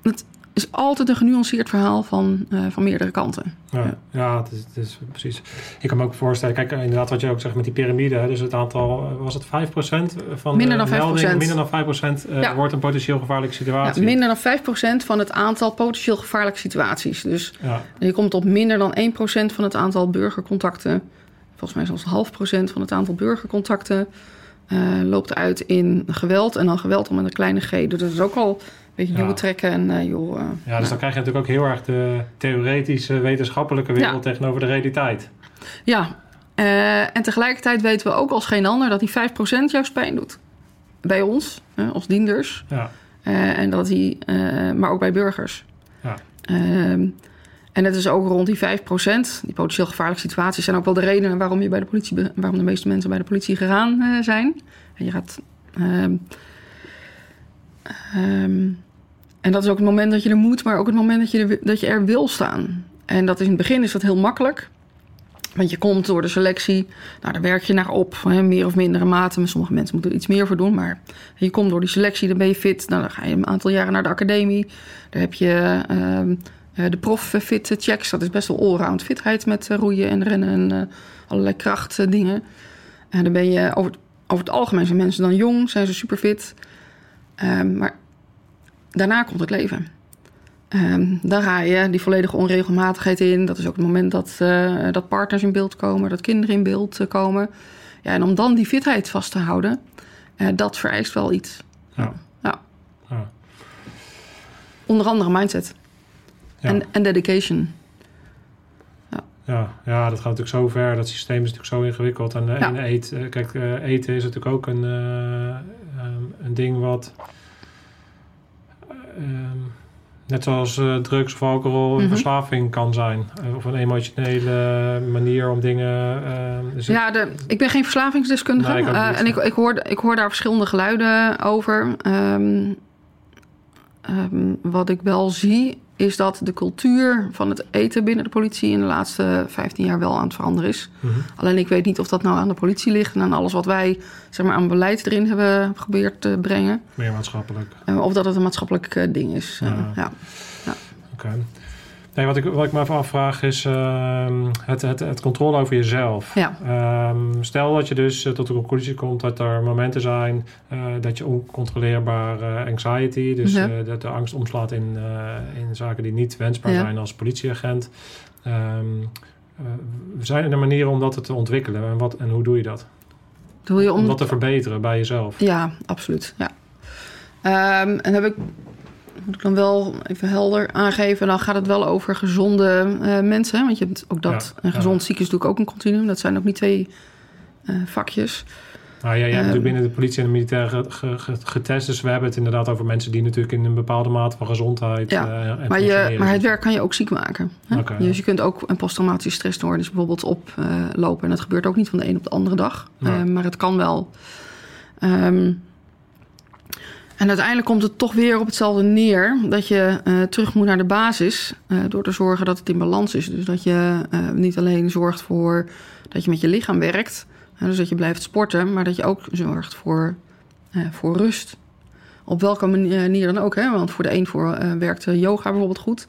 Het, is altijd een genuanceerd verhaal van, uh, van meerdere kanten. Ja, ja. ja het, is, het, is, precies. Ik kan me ook voorstellen, kijk, inderdaad wat je ook zegt met die piramide. Dus het aantal, was het 5% van minder dan 5%. Meldingen, minder dan 5% uh, ja. wordt een potentieel gevaarlijke situatie. Ja, minder dan 5% van het aantal potentieel gevaarlijke situaties. Dus je komt op minder dan 1% van het aantal burgercontacten. Volgens mij zelfs half procent van het aantal burgercontacten. Uh, loopt uit in geweld. En dan geweld om met een kleine g. Dus dat is ook al beetje nieuwe trekken. En, uh, joh, uh, ja, dus dan krijg je natuurlijk ook heel erg de theoretische, wetenschappelijke wereld ja. tegenover de realiteit. Ja, uh, en tegelijkertijd weten we ook als geen ander dat die 5% juist pijn doet. Bij ons, als dienders. Ja. en dat die, maar ook bij burgers. Ja. Ehm, en het is ook rond die 5%, die potentieel gevaarlijke situaties, zijn ook wel de redenen waarom, je bij de, politie, waarom de meeste mensen bij de politie gegaan zijn. En je gaat. Um, en dat is ook het moment dat je er moet, maar ook het moment dat je er, dat je er wil staan. En dat is in het begin is dat heel makkelijk. Want je komt door de selectie, nou, daar werk je naar op, hè, meer of mindere mate. Sommige mensen moeten er iets meer voor doen, maar je komt door die selectie, dan ben je fit. Nou, dan ga je een aantal jaren naar de academie. Daar heb je uh, de prof-fit checks. Dat is best wel allround fitheid met roeien en rennen en uh, allerlei krachtdingen. En dan ben je over, over het algemeen zijn mensen dan jong, zijn ze super fit. Um, maar daarna komt het leven. Um, dan ga je die volledige onregelmatigheid in. Dat is ook het moment dat, uh, dat partners in beeld komen, dat kinderen in beeld uh, komen. Ja, en om dan die fitheid vast te houden, uh, dat vereist wel iets. Ja. ja. ja. Onder andere mindset. En, en dedication. Ja. Ja, ja, dat gaat natuurlijk zo ver. Dat systeem is natuurlijk zo ingewikkeld. En, ja. en eet, kijk, eten is natuurlijk ook een, een ding wat Ehm, net zoals uh, drugs of alcohol een mm verslaving kan zijn. Uh, of een emotionele manier om dingen... Uh, dus ja, de, ik ben geen verslavingsdeskundige. Nee, ik en ik, ik, hoor, ik hoor daar verschillende geluiden over. Um, um, wat ik wel zie is dat de cultuur van het eten binnen de politie in de laatste 15 jaar wel aan het veranderen is. Mm -hmm. Alleen ik weet niet of dat nou aan de politie ligt en aan alles wat wij zeg maar, aan beleid erin hebben geprobeerd te brengen. Meer maatschappelijk. Uh, of dat het een maatschappelijk uh, ding is. Uh, ja. ja. Oké. Okay. Nee, wat ik, wat ik me even afvraag is ehm, het, het, het controle over jezelf. Ja. Ehm, stel dat je dus eh, tot de conclusie komt dat er momenten zijn eh, dat je oncontroleerbare anxiety, dus Ja. eh, dat de angst omslaat in, in zaken die niet wensbaar Ja. zijn als politieagent. Eh, zijn er manieren om dat te ontwikkelen en, wat, en hoe doe je dat? Doe je Om om, dat te verbeteren bij jezelf. Ja, absoluut. Ja. En heb ik, moet ik dan wel even helder aangeven, dan gaat het wel over gezonde eh, mensen. Want je hebt ook dat. Ja, en gezond ja. ziek is natuurlijk ook een continuum. Dat zijn ook niet twee eh, vakjes. Nou ja, je hebt Ehm. natuurlijk binnen de politie en de militair ge- ge- ge- getest. Dus we hebben het inderdaad over mensen die natuurlijk in een bepaalde mate van gezondheid. Ja, eh, en Maar, je, maar het werk kan je ook ziek maken. Hè? Oké, ja. dus je kunt ook een posttraumatische stressstoornis bijvoorbeeld oplopen. en dat gebeurt ook niet van de een op de andere dag. Nee. Eh, maar het kan wel. Ehm, en uiteindelijk komt het toch weer op hetzelfde neer. Dat je eh, terug moet naar de basis. eh, door te zorgen dat het in balans is. Dus dat je eh, niet alleen zorgt voor dat je met je lichaam werkt. dus dat je blijft sporten. Maar dat je ook zorgt voor, voor rust. Op welke manier dan ook. Hè? Want voor de een voor, werkt yoga bijvoorbeeld goed.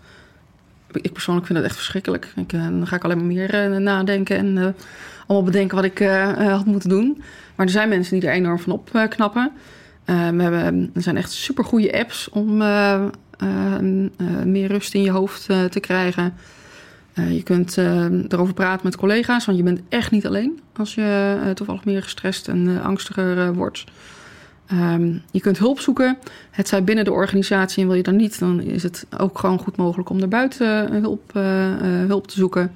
Ik persoonlijk vind dat echt verschrikkelijk. Ik, dan ga ik alleen maar meer nadenken en allemaal bedenken wat ik had moeten doen. Maar er zijn mensen die er enorm van opknappen. Eh, we hebben, er zijn echt supergoeie apps om eh, eh, eh, meer rust in je hoofd eh, te krijgen. Je kunt eh, erover praten met collega's, want je bent echt niet alleen als je toevallig meer gestrest en angstiger wordt. Ehm, je kunt hulp zoeken. Het zij binnen de organisatie en wil je dan niet, dan is het ook gewoon goed mogelijk om daarbuiten eh, hulp, te zoeken.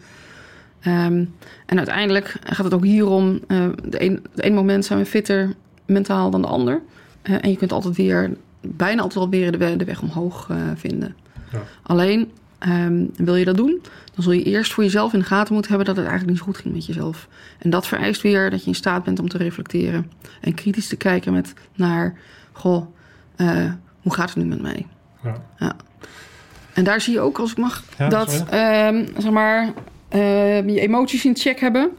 Ehm, en uiteindelijk gaat het ook hier om, eh, de een, het ene moment zijn we fitter mentaal dan de ander. Eh, en je kunt altijd weer, bijna altijd wel weer de, we- de weg omhoog eh, vinden. Ja. Alleen, ehm, wil je dat doen, dan zul je eerst voor jezelf in de gaten moeten hebben dat het eigenlijk niet zo goed ging met jezelf. En dat vereist weer dat je in staat bent om te reflecteren. En kritisch te kijken met naar, goh, eh, hoe gaat het nu met mij? Ja. En daar zie je ook, als ik mag, Ja, dat ehm, zeg maar, ehm, je emoties in check hebben.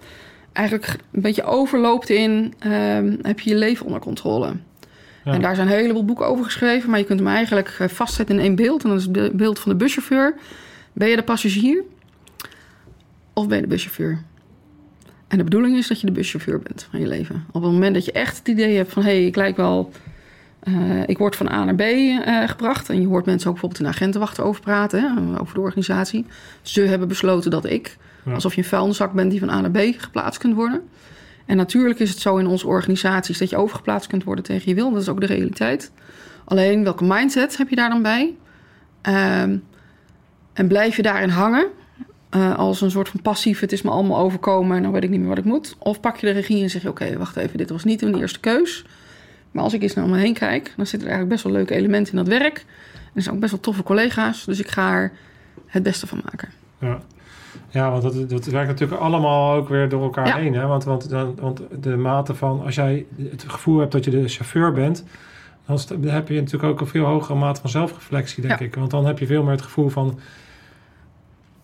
Eigenlijk een beetje overloopt in, heb je je leven onder controle. Ja. En daar zijn een heleboel boeken over geschreven, maar je kunt hem eigenlijk eh, vastzetten in één beeld. En dat is het be- beeld van de buschauffeur. Ben je de passagier of ben je de buschauffeur? En de bedoeling is dat je de buschauffeur bent van je leven. Op het moment dat je echt het idee hebt van... hé, hey, ik lijk wel... eh, ik word van A naar B eh, gebracht. En je hoort mensen ook bijvoorbeeld in de agentenwacht over praten. Hè, over de organisatie. Ze hebben besloten dat ik... Ja. alsof je een vuilniszak bent die van A naar B geplaatst kunt worden. En natuurlijk is het zo in onze organisaties... dat je overgeplaatst kunt worden tegen je wil. Dat is ook de realiteit. Alleen, welke mindset heb je daar dan bij? Ehm, en blijf je daarin hangen... eh, als een soort van passief, het is me allemaal overkomen en dan weet ik niet meer wat ik moet. Of pak je de regie en zeg je: Oké, wacht even, dit was niet een eerste keus. Maar als ik eens naar me heen kijk, dan zitten er eigenlijk best wel leuke elementen in dat werk. Er zijn ook best wel toffe collega's, dus ik ga er het beste van maken. Ja. Ja, want dat, dat werkt natuurlijk allemaal ook weer door elkaar Ja. heen. Hè? Want, want, dan, want de mate van, als jij het gevoel hebt dat je de chauffeur bent, dan heb je natuurlijk ook een veel hogere mate van zelfreflectie, denk Ja. ik. Want dan heb je veel meer het gevoel van,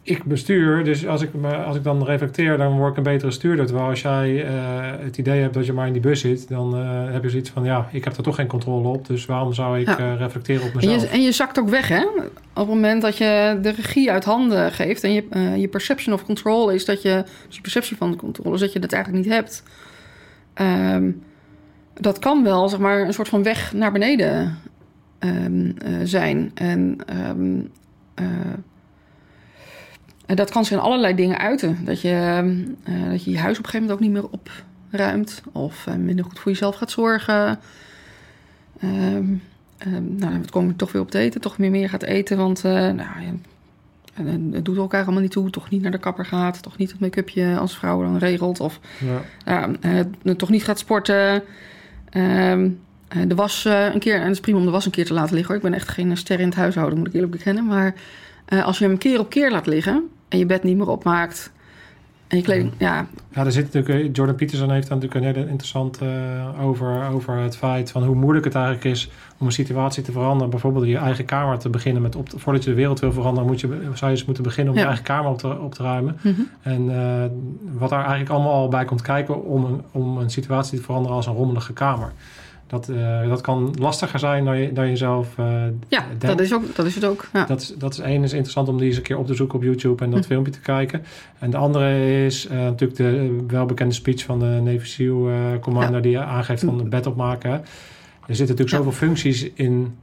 ik bestuur, dus als ik, me, als ik dan reflecteer, dan word ik een betere stuurder. Terwijl als jij eh, het idee hebt dat je maar in die bus zit, dan eh, heb je zoiets van, ja, ik heb er toch geen controle op, dus waarom zou ik Ja. eh, reflecteren op En mezelf? je, en je zakt ook weg, hè? Op het moment dat je de regie uit handen geeft en je, je perception of control is dat je, dus je perceptie van de controle is dat je dat eigenlijk niet hebt. Ehm, dat kan wel, zeg maar, een soort van weg naar beneden ehm, eh, zijn. En ehm, eh, en dat kan zich in allerlei dingen uiten. Dat je, ehm, eh, dat je je huis op een gegeven moment ook niet meer opruimt. Of eh, minder goed voor jezelf gaat zorgen. Ehm, ehm, nou, dan kom je toch weer op het eten. Toch meer meer gaat eten. Want eh, nou, ja, het doet elkaar allemaal niet toe. Toch niet naar de kapper gaat. Toch niet het make-upje als vrouw dan regelt. Of Ja. toch niet gaat sporten. De was een keer, en het is prima om de was een keer te laten liggen. Hoor. Ik ben echt geen ster in het huishouden, moet ik eerlijk bekennen. Maar als je hem keer op keer laat liggen en je bed niet meer opmaakt en je kleding, ja, Ja, er zit natuurlijk, eh, Jordan Peterson heeft daar natuurlijk een hele interessant eh, over, over het feit van hoe moeilijk het eigenlijk is om een situatie te veranderen. Bijvoorbeeld in je eigen kamer te beginnen met op te- voordat je de wereld wil veranderen, moet je, zou je eens moeten beginnen om Ja. je eigen kamer op te, op te ruimen. mhm. En eh, wat daar eigenlijk allemaal al bij komt kijken om een, om een situatie te veranderen als een rommelige kamer. Dat, eh, dat kan lastiger zijn dan je, dan je zelf eh, Ja, denkt. dat is, ook, dat is het ook. Ja. Dat is, dat is één, is interessant om die eens een keer op te zoeken op YouTube en dat Hm. filmpje te kijken. En de andere is eh, natuurlijk de welbekende speech van de Navy SEAL commander die aangeeft van het bed opmaken. Er zitten natuurlijk Ja. zoveel functies in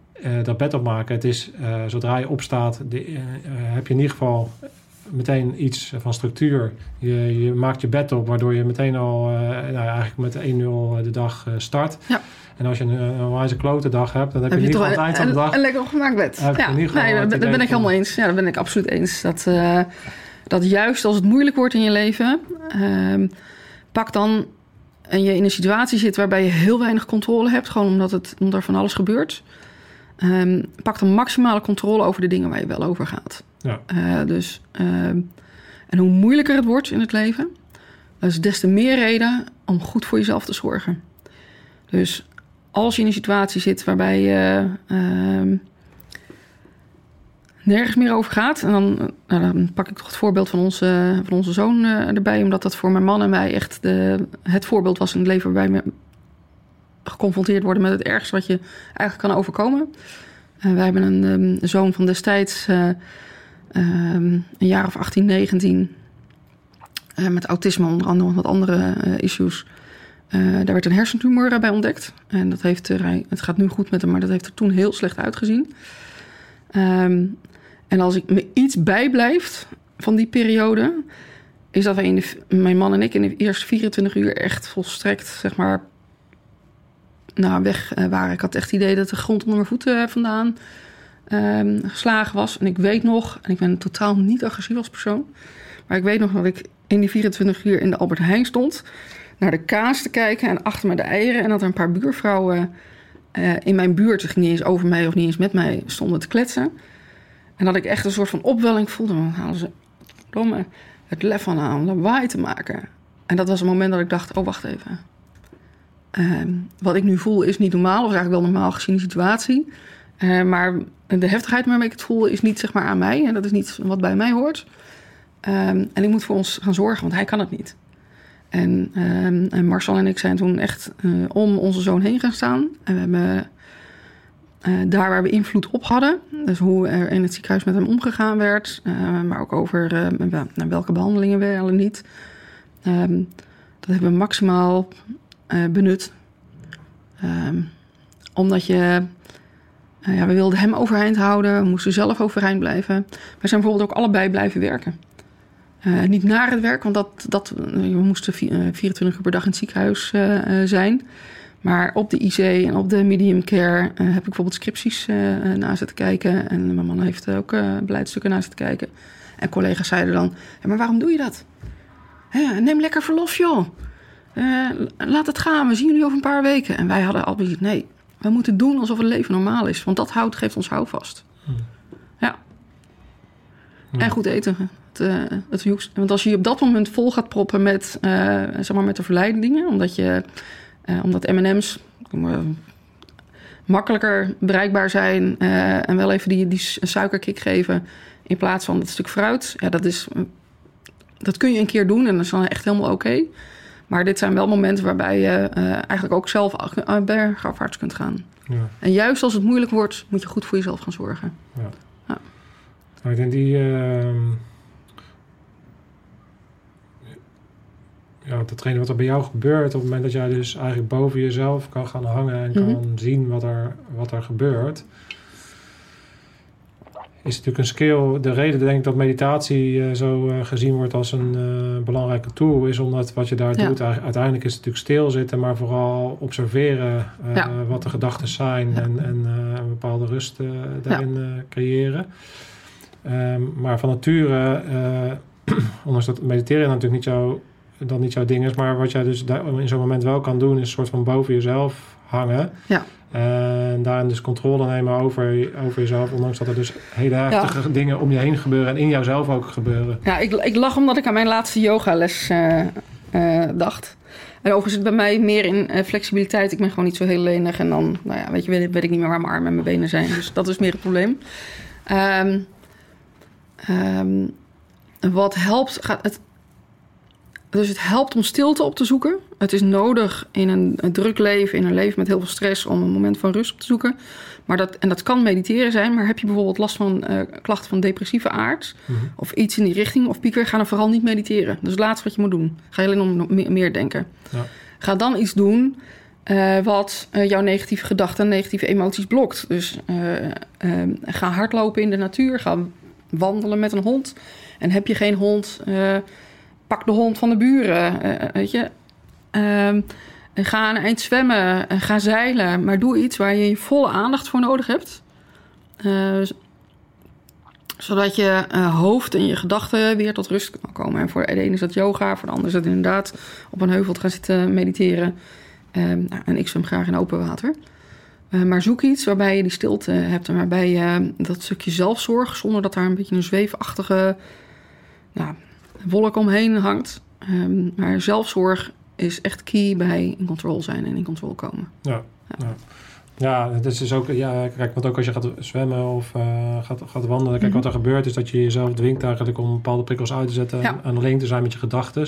dat bed opmaken. Het is, zodra je opstaat, de, heb je in ieder geval meteen iets van structuur. Je, je maakt je bed op, waardoor je meteen al nou ja, eigenlijk met 1-0 de dag start. Ja. En als je een, een wijze klote dag hebt, dan heb, Heb je geval aan het een, eind van de dag... een lekker opgemaakt bed. Ja, nee, dat, ben ik helemaal eens. Ja, dat ben ik absoluut eens. Dat, eh, dat juist als het moeilijk wordt in je leven, ehm, pak dan en je in een situatie zit waarbij je heel weinig controle hebt, gewoon omdat, het, omdat er van alles gebeurt. ehm, pak dan maximale controle over de dingen waar je wel over gaat. Ja. Eh, dus, ehm, en hoe moeilijker het wordt in het leven, dat is des te meer reden om goed voor jezelf te zorgen. Dus als je in een situatie zit waarbij je ehm, nergens meer over gaat, en dan, nou, dan pak ik toch het voorbeeld van onze, van onze zoon eh, erbij, omdat dat voor mijn man en mij echt de, het voorbeeld was in het leven waarbij we geconfronteerd worden met het ergste wat je eigenlijk kan overkomen. Eh, wij hebben een ehm, zoon van destijds, eh, ehm, een jaar of 18, 19, eh, met autisme onder andere, wat andere issues. Eh, daar werd een hersentumor eh, bij ontdekt. En dat heeft er, het gaat nu goed met hem, maar dat heeft er toen heel slecht uitgezien. Ehm, en als ik me iets bijblijft van die periode, is dat wij in mijn man en ik in de eerste 24 uur echt volstrekt, zeg maar, nou, weg eh, waren. Ik had echt het idee dat de grond onder mijn voeten vandaan ehm, geslagen was. En ik weet nog, en ik ben totaal niet agressief als persoon, maar ik weet nog dat ik in die 24 uur in de Albert Heijn stond, naar de kaas te kijken en achter me de eieren. En dat er een paar buurvrouwen eh, in mijn buurt, het ging niet eens over mij of niet eens met mij, stonden te kletsen. En dat ik echt een soort van opwelling voelde. Dan halen ze domme, het lef van aan om lawaai te maken. En dat was een moment dat ik dacht, oh wacht even. Ehm, wat ik nu voel is niet normaal, of is eigenlijk wel normaal gezien de situatie. Eh, maar de heftigheid waarmee ik het voel is niet zeg maar aan mij. En dat is niet wat bij mij hoort. Ehm, en ik moet voor ons gaan zorgen, want hij kan het niet. En, ehm, en Marcel en ik zijn toen echt eh, om onze zoon heen gaan staan. En we hebben eh, daar waar we invloed op hadden, dus hoe er in het ziekenhuis met hem omgegaan werd, eh, maar ook over welke behandelingen wel en niet, ehm, dat hebben we maximaal benut. Ehm, omdat je, ja, we wilden hem overeind houden, we moesten zelf overeind blijven. We zijn bijvoorbeeld ook allebei blijven werken. Eh, niet naar het werk, want dat, dat, we moesten vi- eh, 24 uur per dag in het ziekenhuis eh, zijn. Maar op de IC en op de medium care heb ik bijvoorbeeld scripties naar zitten kijken. En mijn man heeft ook beleidsstukken naar zitten kijken. En collega's zeiden dan, "Ja, maar waarom doe je dat? Hè, neem lekker verlof, joh. Laat het gaan, we zien jullie over een paar weken. En wij hadden altijd, nee, we moeten doen alsof het leven normaal is. Want dat hout geeft ons houvast. Ja. Ja. En goed eten. Het, eh, het Want als je je op dat moment vol gaat proppen met, eh, zeg maar met de verleidingen, omdat, je, eh, omdat M&M's makkelijker bereikbaar zijn en wel even die, die suikerkick geven in plaats van dat stuk fruit. Ja, dat, is, dat kun je een keer doen en dat is dan echt helemaal oké. Maar dit zijn wel momenten waarbij je eigenlijk ook zelf bergafwaarts kunt gaan. Ja. En juist als het moeilijk wordt, moet je goed voor jezelf gaan zorgen. Nou, ik denk die... ehm, ja, datgene wat er bij jou gebeurt... op het moment dat jij dus eigenlijk boven jezelf kan gaan hangen... en Mhm. kan zien wat er, wat er gebeurt... is natuurlijk een skill. De reden denk ik dat meditatie eh, zo eh, gezien wordt als een eh, belangrijke tool... is omdat wat je daar Ja. doet... uiteindelijk is het natuurlijk stilzitten... maar vooral observeren Ja. wat de gedachten zijn... Ja. en, en een bepaalde rust daarin creëren... Ehm, maar van nature, ondanks dat mediteren natuurlijk niet jouw, dan niet jouw ding is, maar wat jij dus daar in zo'n moment wel kan doen, is een soort van boven jezelf hangen. Ja. En daarin dus controle nemen over, over jezelf, ondanks dat er dus hele heftige dingen om je heen gebeuren en in jouzelf ook gebeuren. Ja, ik, ik lach omdat ik aan mijn laatste yogales eh, dacht. En overigens zit bij mij meer in eh, flexibiliteit. Ik ben gewoon niet zo heel lenig. En dan, nou ja, weet je, weet, weet ik niet meer waar mijn armen en mijn benen zijn. Dus dat is meer het probleem. Ehm, ehm, wat helpt, gaat het... dus het helpt om stilte op te zoeken. Het is nodig in een, een, druk leven, in een leven met heel veel stress, om een moment van rust op te zoeken. Maar dat, en dat kan mediteren zijn, maar heb je bijvoorbeeld last van uh, klachten van depressieve aard Mhm. of iets in die richting of pieker, ga dan vooral niet mediteren. Dat is het laatste wat je moet doen. Ga alleen om meer, meer denken. Ja. Ga dan iets doen uh, wat uh, jouw negatieve gedachten en negatieve emoties blokt. Dus ga hardlopen in de natuur, ga wandelen met een hond. En heb je geen hond, pak de hond van de buren. weet je. Ehm, ga een eind zwemmen, ga zeilen. Maar doe iets waar je volle aandacht voor nodig hebt. zodat je hoofd en je gedachten weer tot rust kan komen. En voor de ene is dat yoga, voor de ander is dat inderdaad op een heuvel te gaan zitten mediteren. Um, nou, en ik zwem graag in open water. Maar zoek iets waarbij je die stilte hebt en waarbij je dat stukje zelfzorg, zonder dat daar een beetje een zweefachtige nou, wolk omheen hangt. Um, maar zelfzorg is echt key bij in control zijn en in control komen. Ja, ja. ja. het is dus ook, ja, kijk, want ook als je gaat zwemmen of uh, gaat, gaat wandelen, kijk, Mhm. wat er gebeurt is dat je jezelf dwingt eigenlijk om bepaalde prikkels uit te zetten Ja. en alleen te zijn met je gedachten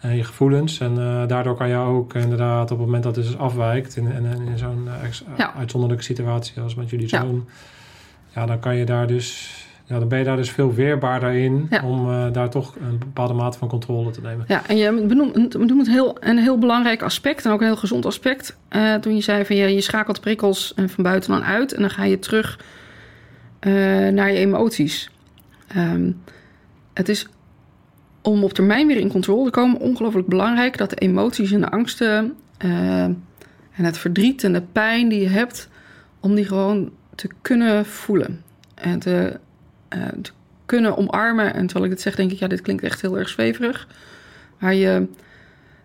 en je gevoelens. En uh, daardoor kan je ook inderdaad op het moment dat het dus afwijkt in, in, in zo'n uh, Ja. uitzonderlijke situatie als met jullie zoon, ja. dan kan je daar dus, ja, dan ben je daar dus veel weerbaarder in Ja. om uh, daar toch een bepaalde mate van controle te nemen. Ja, en je benoemt, benoemt heel, een heel belangrijk aspect en ook een heel gezond aspect. Uh, toen je zei van je, je schakelt prikkels uh, van buiten dan uit en dan ga je terug uh, naar je emoties. Um, het is om op termijn weer in controle te komen ongelooflijk belangrijk dat de emoties en de angsten en het verdriet en de pijn die je hebt, om die gewoon te kunnen voelen en te, te kunnen omarmen. En terwijl ik dit zeg, denk ik, ja, dit klinkt echt heel erg zweverig. Maar je,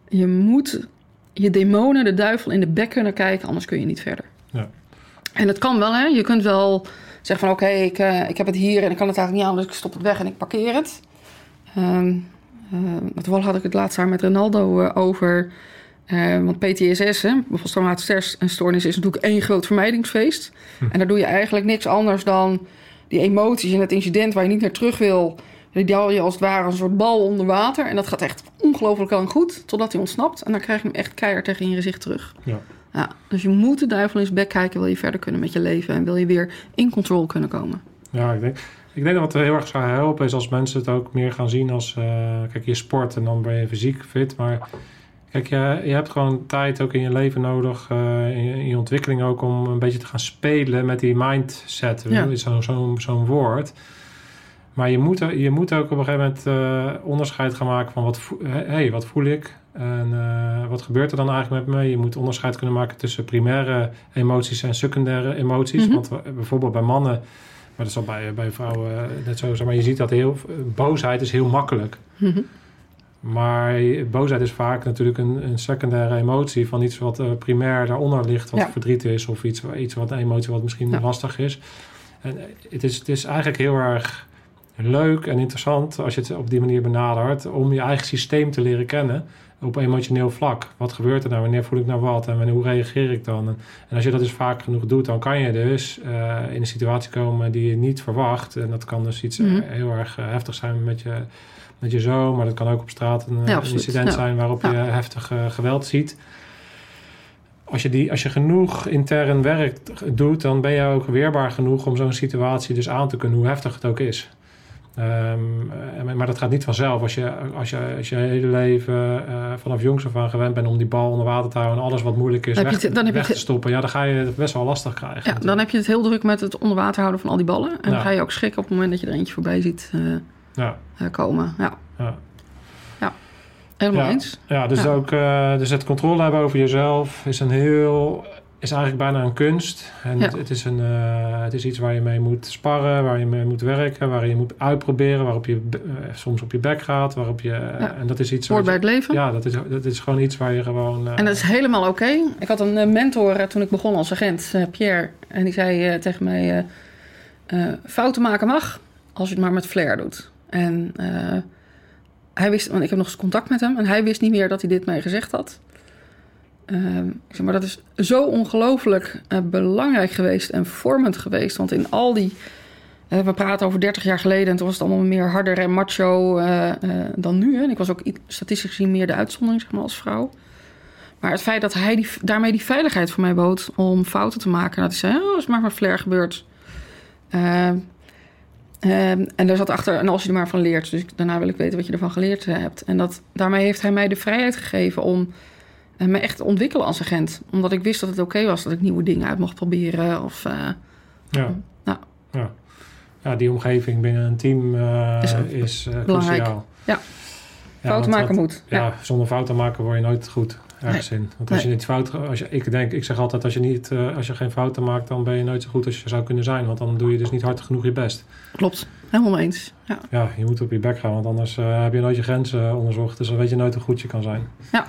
je moet je demonen, de duivel, in de bek kunnen kijken, anders kun je niet verder. Ja. En dat kan wel, hè. Je kunt wel zeggen van, oké, okay, ik, uh, ik heb het hier en ik kan het eigenlijk niet aan, dus ik stop het weg en ik parkeer het. Um, uh, had ik het laatst daar met Ronaldo uh, over. Want PTSS, hè, posttraumatische stressstoornis, is natuurlijk één groot vermijdingsfeest. Hm. En daar doe je eigenlijk niks anders dan die emoties en het incident waar je niet naar terug wil. Die haal je als het ware een soort bal onder water. En dat gaat echt ongelooflijk lang goed, totdat hij ontsnapt. En dan krijg je hem echt keihard tegen je gezicht terug. Ja. Ja, dus je moet de duivel in zijn bek kijken, wil je verder kunnen met je leven. En wil je weer in controle kunnen komen. Ja, ik denk, ik denk dat wat heel erg zou helpen is als mensen het ook meer gaan zien als... Uh, kijk, je sport en dan ben je fysiek fit, maar... Kijk, je, je hebt gewoon tijd ook in je leven nodig, uh, in, je, in, je, ontwikkeling ook, om een beetje te gaan spelen met die mindset. Ja. is zo'n zo, zo woord. Maar je moet, je moet ook op een gegeven moment uh, onderscheid gaan maken van wat, vo hey, wat voel ik en uh, wat gebeurt er dan eigenlijk met me. Je moet onderscheid kunnen maken tussen primaire emoties en secundaire emoties. Mhm. Want bijvoorbeeld bij mannen, maar dat is al bij, bij vrouwen net zo, zeg maar je ziet dat heel, boosheid is heel makkelijk. Mhm. Maar boosheid is vaak natuurlijk een, een secundaire emotie van iets wat uh, primair daaronder ligt, wat Ja. verdriet is of iets, iets wat een emotie wat misschien Ja. lastig is. En eh, het is, het is eigenlijk heel erg leuk en interessant als je het op die manier benadert om je eigen systeem te leren kennen op emotioneel vlak. Wat gebeurt er nou? Wanneer voel ik nou wat? En hoe reageer ik dan? En, en als je dat dus vaak genoeg doet, dan kan je dus uh, in een situatie komen die je niet verwacht. En dat kan dus iets Mhm. heel erg heftig zijn met je, met je zoon, maar dat kan ook op straat een, Ja, absoluut. incident Ja. zijn waarop je heftig uh, geweld ziet. Als je, die, als je genoeg intern werk doet, dan ben je ook weerbaar genoeg om zo'n situatie dus aan te kunnen, hoe heftig het ook is. Um, maar dat gaat niet vanzelf. Als je als je, als je hele leven uh, vanaf jongs af aan gewend bent om die bal onder water te houden en alles wat moeilijk is Dan weg, je het- dan heb je weg te stoppen, ja, dan ga je het best wel lastig krijgen. Ja, dan heb je het heel druk met het onder water houden van al die ballen. En dan ga je ook schrikken op het moment dat je er eentje voorbij ziet uh, ja, komen. Ja, ja. helemaal Ja. eens. ja, dus. Ook, uh, dus het controle hebben over jezelf is een heel is eigenlijk bijna een kunst. En Ja. het, het is een, uh, het is iets waar je mee moet sparren, waar je mee moet werken, waar je moet uitproberen, waarop je uh, soms op je bek gaat, waarop je. Ja. En dat is iets. Hoort bij het leven. Ja, dat is, dat is gewoon iets waar je gewoon. En dat is helemaal oké. Ik had een eh, mentor eh, toen ik begon als agent, eh, Pierre. En die zei eh, tegen mij: eh, eh, fouten maken mag, als je het maar met flair doet. En eh, hij wist, want ik heb nog eens contact met hem, en hij wist niet meer dat hij dit mij gezegd had. Ehm, ik zeg maar dat is zo ongelooflijk eh, belangrijk geweest en vormend geweest. Want in al die eh, we praten over 30 jaar geleden en toen was het allemaal meer harder en macho dan nu. Hè. En ik was ook statistisch gezien meer de uitzondering zeg maar, als vrouw. Maar het feit dat hij daarmee die veiligheid voor mij bood om fouten te maken. Dat hij zei, oh, is maar maar flair gebeurd. Eh, ehm, en daar zat achter, en als je er maar van leert. Dus daarna wil ik weten wat je ervan geleerd eh, hebt. En dat, daarmee heeft hij mij de vrijheid gegeven om eh, me echt te ontwikkelen als agent. Omdat ik wist dat het oké was dat ik nieuwe dingen uit mocht proberen. Of, eh, Ja. Nou. ja. Ja, die omgeving binnen een team Is is, ook belangrijk. cruciaal. Ja. Ja, fouten maken moet. Ja, Ja. zonder fouten maken word je nooit goed ergens in. Want als Nee. je niet fout, als je, ik denk, ik zeg altijd, als je niet, eh, als je geen fouten maakt, dan ben je nooit zo goed als je zou kunnen zijn. Want dan doe je dus niet hard genoeg je best. Klopt, helemaal eens. Ja. Ja, je moet op je bek gaan, want anders eh, heb je nooit je grenzen eh, onderzocht. Dus dan weet je nooit hoe goed je kan zijn. Ja.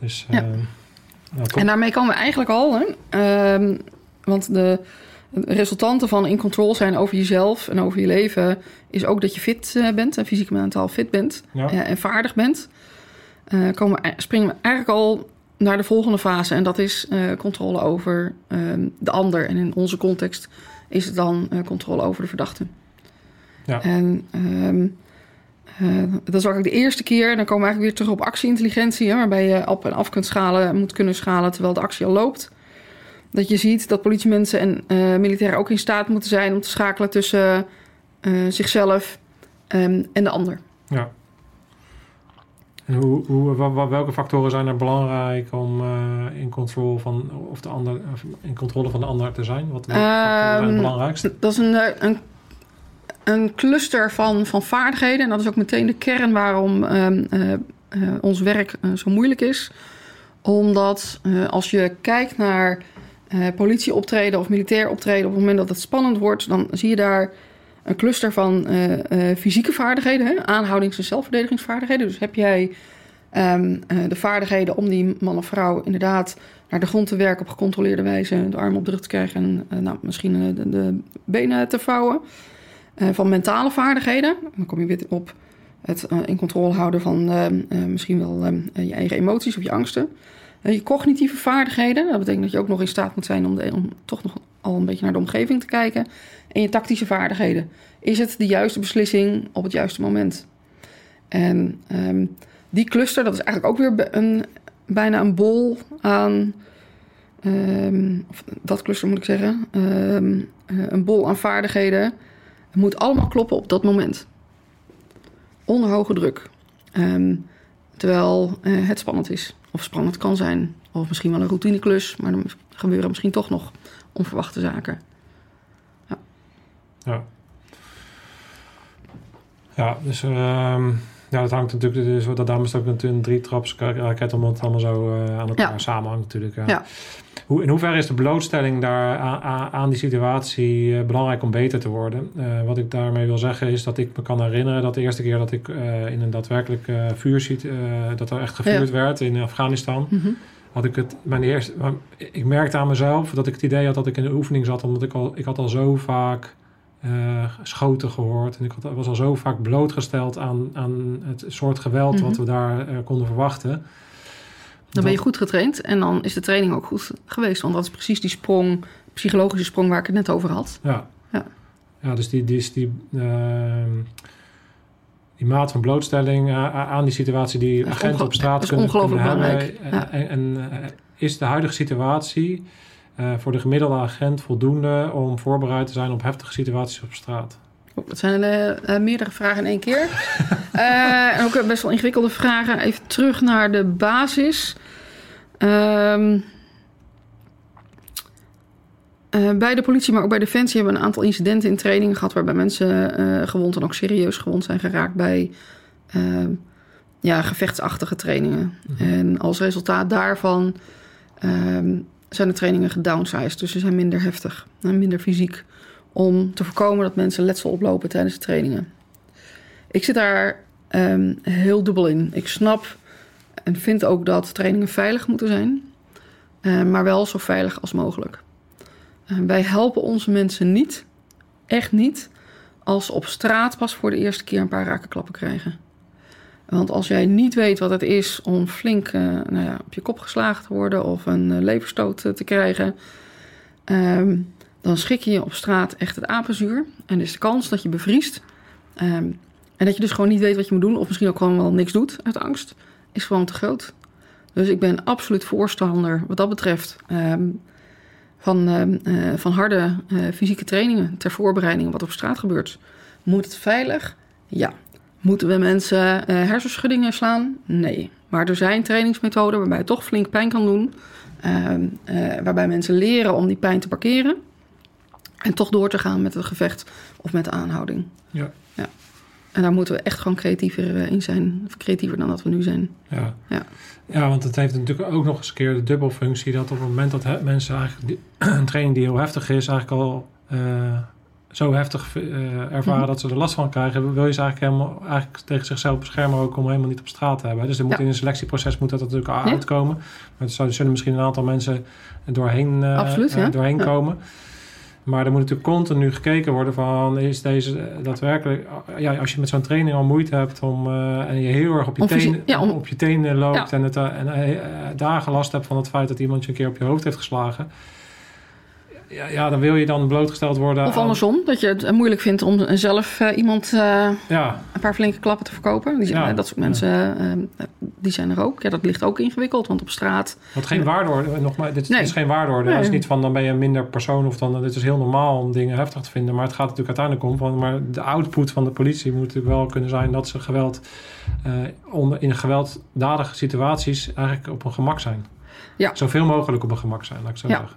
Dus, Ja. nou. En daarmee komen we eigenlijk al, hè? Ehm, want de resultanten van in control zijn over jezelf en over je leven, is ook dat je fit bent en fysiek en mentaal fit bent ja. en vaardig bent. Eh, komen we, springen we eigenlijk al naar de volgende fase en dat is eh, controle over ehm, de ander. En in onze context is het dan eh, controle over de verdachte. Ja. En ehm, eh, dat is ook de eerste keer. Dan komen we eigenlijk weer terug op actieintelligentie, hè, waarbij je op en af kunt schalen, moet kunnen schalen terwijl de actie al loopt. Dat je ziet dat politiemensen en eh, militairen ook in staat moeten zijn om te schakelen tussen zichzelf ehm, en de ander. Ja. En hoe, welke factoren zijn er belangrijk om eh, in, controle van, of de ander, in controle van de ander te zijn? Wat welke factoren zijn het Ehm, belangrijkste? Dat is een, eh, een, een cluster van, van vaardigheden. En dat is ook meteen de kern waarom ehm, eh, ons werk zo moeilijk is. Omdat als je kijkt naar eh politieoptreden of militair optreden... op het moment dat het spannend wordt... dan zie je daar een cluster van eh, eh, fysieke vaardigheden. Hè? Aanhoudings- en zelfverdedigingsvaardigheden. Dus heb jij ehm, eh, de vaardigheden om die man of vrouw inderdaad naar de grond te werken op gecontroleerde wijze, de armen op de rug te krijgen en nou, misschien de, de benen te vouwen. Van mentale vaardigheden, dan kom je weer op het in controle houden van misschien wel je eigen emoties of je angsten. Je cognitieve vaardigheden, dat betekent dat je ook nog in staat moet zijn om, de- om toch nog al een beetje naar de omgeving te kijken. En je tactische vaardigheden. Is het de juiste beslissing op het juiste moment? En ehm, die cluster, dat is eigenlijk ook weer een, bijna een bol aan. of dat cluster moet ik zeggen. ehm, eh, een bol aan vaardigheden. Het moet allemaal kloppen op dat moment. Onder hoge druk. Terwijl eh, het spannend is. Of spannend kan zijn. Of misschien wel een routineklus. Maar dan gebeuren misschien toch nog onverwachte zaken. Ja. Ja, dus ehm, ja, dat hangt natuurlijk, dus, dat daarom is het ook natuurlijk een raket omdat het allemaal zo eh, aan elkaar Ja. samenhangt natuurlijk. Ja. Ja. Hoe, in hoeverre is de blootstelling daar aan, aan- die situatie eh, belangrijk om beter te worden? Eh, wat ik daarmee wil zeggen is dat ik me kan herinneren dat de eerste keer dat ik in een daadwerkelijk vuur ziet, dat er echt gevuurd werd in Afghanistan, Mhm. had ik het mijn eerste. Ik merkte aan mezelf dat ik het idee had dat ik in de oefening zat, omdat ik al ik had al zo vaak schoten gehoord en ik had, was al zo vaak blootgesteld aan, aan het soort geweld wat Mhm. we daar eh, konden verwachten. Dan ben je goed getraind en dan is de training ook goed geweest. Want dat is precies die sprong, psychologische sprong waar ik het net over had. Ja. Ja. Ja, dus die, die, die, ehm, die maat van blootstelling eh, aan die situatie die agenten op straat kunnen, kunnen hebben. Ja. en, en, eh, is de huidige situatie eh, voor de gemiddelde agent voldoende om voorbereid te zijn op heftige situaties op straat? Oh, dat zijn eh, eh, meerdere vragen in één keer. En ook best wel ingewikkelde vragen. Even terug naar de basis. Ehm, eh, bij de politie, maar ook bij Defensie hebben we een aantal incidenten in trainingen gehad... waarbij mensen gewond en ook serieus gewond zijn geraakt bij ehm, ja, gevechtsachtige trainingen. En als resultaat daarvan ehm, zijn de trainingen gedownsized. Dus ze zijn minder heftig en minder fysiek om te voorkomen dat mensen letsel oplopen tijdens de trainingen. Ik zit daar ehm, heel dubbel in. Ik snap en vind ook dat trainingen veilig moeten zijn, eh, maar wel zo veilig als mogelijk. Eh, wij helpen onze mensen niet, echt niet, als ze op straat pas voor de eerste keer een paar rakenklappen krijgen. Want als jij niet weet wat het is om flink eh, nou ja, op je kop geslagen te worden of een eh, leverstoot eh, te krijgen, ehm, dan schrik je je op straat echt het apenzuur. En is de kans dat je bevriest. ehm, en dat je dus gewoon niet weet wat je moet doen, of misschien ook gewoon wel niks doet uit angst, is gewoon te groot. Dus ik ben absoluut voorstander wat dat betreft ehm, van, van harde fysieke trainingen ter voorbereiding wat op straat gebeurt. Moet het veilig? Ja. Moeten we mensen eh, hersenschuddingen slaan? Nee. Maar er zijn trainingsmethoden waarbij het toch flink pijn kan doen. ehm, eh, waarbij mensen leren om die pijn te parkeren. En toch door te gaan met het gevecht of met de aanhouding. Ja. ja. En daar moeten we echt gewoon creatiever eh, in zijn. Of creatiever dan dat we nu zijn. Ja. Ja. ja, want het heeft natuurlijk ook nog eens een keer de dubbelfunctie... dat op het moment dat mensen eigenlijk die- een training die heel heftig is... eigenlijk al zo heftig eh, ervaren Mhm. dat ze er last van krijgen... wil je ze eigenlijk, helemaal, eigenlijk tegen zichzelf beschermen... ook om helemaal niet op straat te hebben. Dus er moet Ja. in een selectieproces moet dat natuurlijk uitkomen. Maar er zullen misschien een aantal mensen doorheen, eh, Absoluut, eh, doorheen Ja. komen... Maar er moet natuurlijk continu gekeken worden van... is deze daadwerkelijk... Ja, als je met zo'n training al moeite hebt om... en je heel erg op je, tenen, ja, om- op je tenen loopt... En, het, en dagen last hebt van het feit dat iemand je een keer op je hoofd heeft geslagen... Ja, ja dan wil je dan blootgesteld worden Of aan- andersom, dat je het moeilijk vindt om zelf eh, iemand eh, Ja, een paar flinke klappen te verkopen. Die, Ja, eh, dat soort mensen, eh, die zijn er ook. Ja, dat ligt ook ingewikkeld, want op straat... wat geen waardeoordeel... Nog maar, dit Nee. is geen waardeoordeel. Het is Nee. niet van dan ben je een minder persoon... of dan... Het is heel normaal om dingen heftig te vinden. Maar het gaat natuurlijk uiteindelijk om... Van, maar de output van de politie moet natuurlijk wel kunnen zijn... dat ze geweld... eh, onder, in gewelddadige situaties eigenlijk op een gemak zijn. Ja. Zoveel mogelijk op een gemak zijn, laat ik zo Ja. zeggen.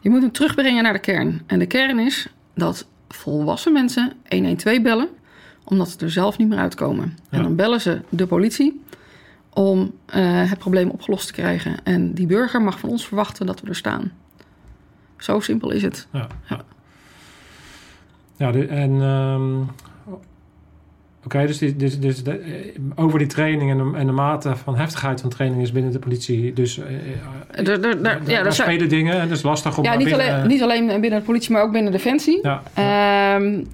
Je moet hem terugbrengen naar de kern. En de kern is dat volwassen mensen 112 bellen... omdat ze er zelf niet meer uitkomen. En dan bellen ze de politie om eh, het probleem opgelost te krijgen. En die burger mag van ons verwachten dat we er staan. Zo simpel is het. Ja, ja. ja de, en... ehm, Oké, dus, die, dus, dus de, eh, over die training en de, en de mate van heftigheid van training is binnen de politie. Dus er- daar- ja, daar dat spelen dingen en het is lastig om Ja, niet binnen- alleen, niet alleen binnen de politie, maar ook binnen Defensie. Ja, ja, Ehm,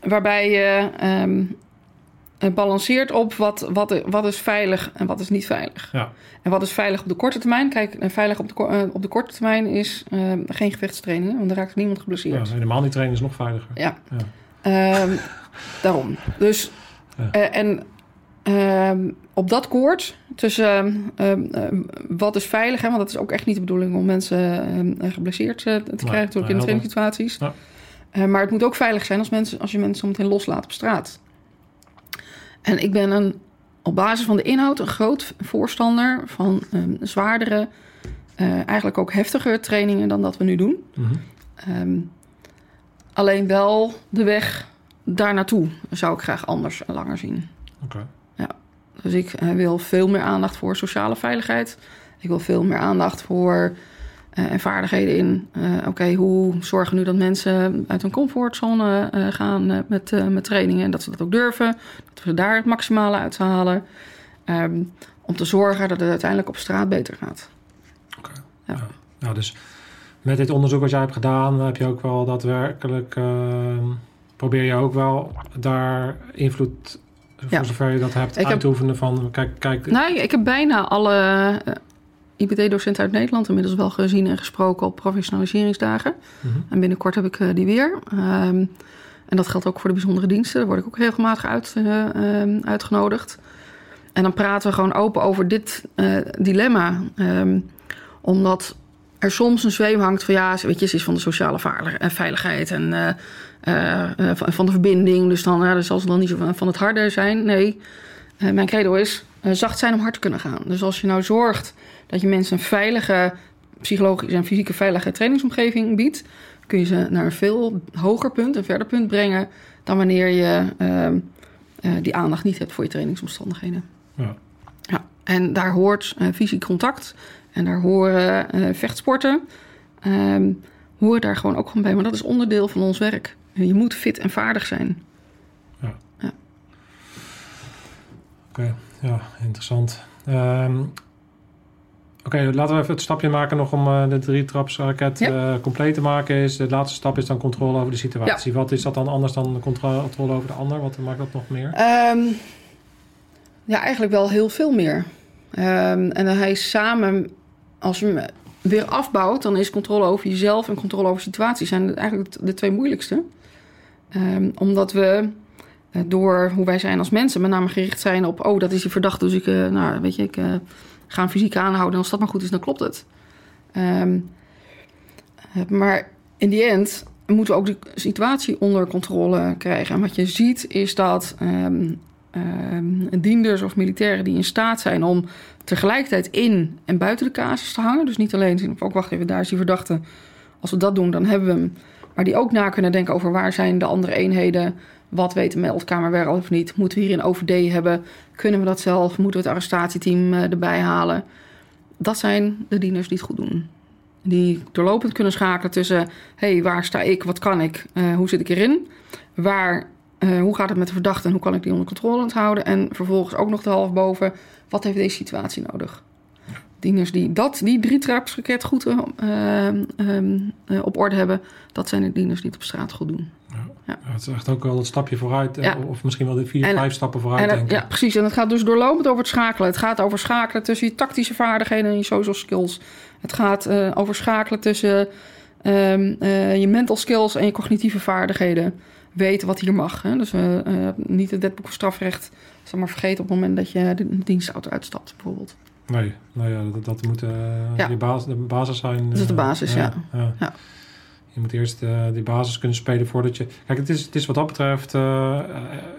waarbij je ehm, eh, balanceert op wat, wat, wat is veilig en wat is niet veilig. ja, En wat is veilig op de korte termijn? Kijk, veilig op de, op de korte termijn is ehm, geen gevechtstraining, want dan raakt niemand ja, geblesseerd. helemaal niet trainen is nog veiliger. Ja. Ja. Daarom. Dus, eh, en ehm, op dat koord tussen ehm, ehm, wat is veilig, hè, want dat is ook echt niet de bedoeling om mensen ehm, geblesseerd eh, te krijgen, natuurlijk in trainingssituaties. Ja. Eh, maar het moet ook veilig zijn als, mensen, als je mensen meteen loslaat op straat. En ik ben een, op basis van de inhoud een groot voorstander van zwaardere, eh, eigenlijk ook heftigere trainingen dan dat we nu doen. Mhm. Alleen wel de weg daar naartoe zou ik graag anders en langer zien. Oké. Dus ik eh, wil veel meer aandacht voor sociale veiligheid. Ik wil veel meer aandacht voor eh, en vaardigheden in. eh, Oké, hoe zorgen we nu dat mensen uit hun comfortzone gaan met, met trainingen en dat ze dat ook durven. Dat we daar het maximale uit halen. Ehm, om te zorgen dat het uiteindelijk op straat beter gaat. Ja. Ja. Nou, dus met dit onderzoek wat jij hebt gedaan, heb je ook wel daadwerkelijk. Probeer je ook wel daar invloed, voor Ja. zover je dat hebt, Ik uit te oefenen van. Kijk, kijk. Nou, ik heb bijna alle eh, IBT-docenten uit Nederland inmiddels wel gezien en gesproken op professionaliseringsdagen. Mhm. En binnenkort heb ik eh, die weer. Ehm, en dat geldt ook voor de bijzondere diensten. Daar word ik ook regelmatig uit, eh, ehm, uitgenodigd. En dan praten we gewoon open over dit dilemma. Ehm, omdat er soms een zweem hangt van ja, weet je, ze is van de sociale veiligheid en eh, eh, van, van de verbinding. Dus dan ja, dan zal ze dan niet zo van, van het harde zijn. Nee, eh, mijn credo is zacht zijn om hard te kunnen gaan. Dus als je nou zorgt dat je mensen een veilige psychologische en fysieke veilige trainingsomgeving biedt, kun je ze naar een veel hoger punt, een verder punt brengen dan wanneer je ehm, eh, die aandacht niet hebt voor je trainingsomstandigheden. Ja. Ja, en daar hoort fysiek contact en daar horen vechtsporten. ehm, horen daar gewoon ook gewoon bij. Maar dat is onderdeel van ons werk. Je moet fit en vaardig zijn. Oké, ja, interessant. Ehm, Oké, laten we even het stapje maken nog om eh, de drie trapsraket Ja. eh, compleet te maken. Is de laatste stap is dan controle over de situatie. Wat is dat dan anders dan de contro- controle over de ander? Wat maakt dat nog meer? Ehm, ja, eigenlijk wel heel veel meer. Ehm, en dan hij samen, als je, hem- weer afbouwt, dan is controle over jezelf en controle over situaties zijn eigenlijk de twee moeilijkste. Ehm, omdat we eh, door hoe wij zijn als mensen met name gericht zijn op, oh, dat is die verdachte, dus ik, uh, nou, weet je, ik uh, ga een fysiek aanhouden en als dat maar goed is, dan klopt het. Um, maar in die end moeten we ook de situatie onder controle krijgen. En wat je ziet is dat um, dienders of militairen die in staat zijn om tegelijkertijd in en buiten de casus te hangen. Dus niet alleen zien, ook wacht even, daar is die verdachte. Als we dat doen, dan hebben we hem. Maar die ook na kunnen denken over waar zijn de andere eenheden. Wat weet de meldkamer wel of niet? Moeten we hier een OVD hebben? Kunnen we dat zelf? Moeten we het arrestatieteam uh, erbij halen? Dat zijn de dieners die het goed doen. Die doorlopend kunnen schakelen tussen... hey, waar sta ik? Wat kan ik? Uh, hoe zit ik erin? Waar, uh, hoe gaat het met de verdachte en hoe kan ik die onder controle houden? En vervolgens ook nog de half boven... wat heeft deze situatie nodig? Dieners die dat, die drie trapsraket goed uh, op orde hebben... dat zijn de dieners die het op straat goed doen. Ja. Ja. het is echt ook wel een stapje vooruit. Ja. Of misschien wel de vier, en, vijf stappen vooruit, en, denk ik. Ja, precies. En het gaat dus doorlopend over het schakelen. Het gaat over schakelen tussen je tactische vaardigheden en je social skills. Het gaat uh, over schakelen tussen um, uh, je mental skills en je cognitieve vaardigheden. Weten wat hier mag. Hè? Dus niet het wetboek van strafrecht zeg maar vergeten op het moment dat je de dienstauto uitstapt, bijvoorbeeld. Nee, nou ja, dat, dat moet ja. die basis, de basis zijn. Dat is de basis, ja. ja. Je moet eerst uh, die basis kunnen spelen voordat je... Kijk, het is, het is wat dat betreft...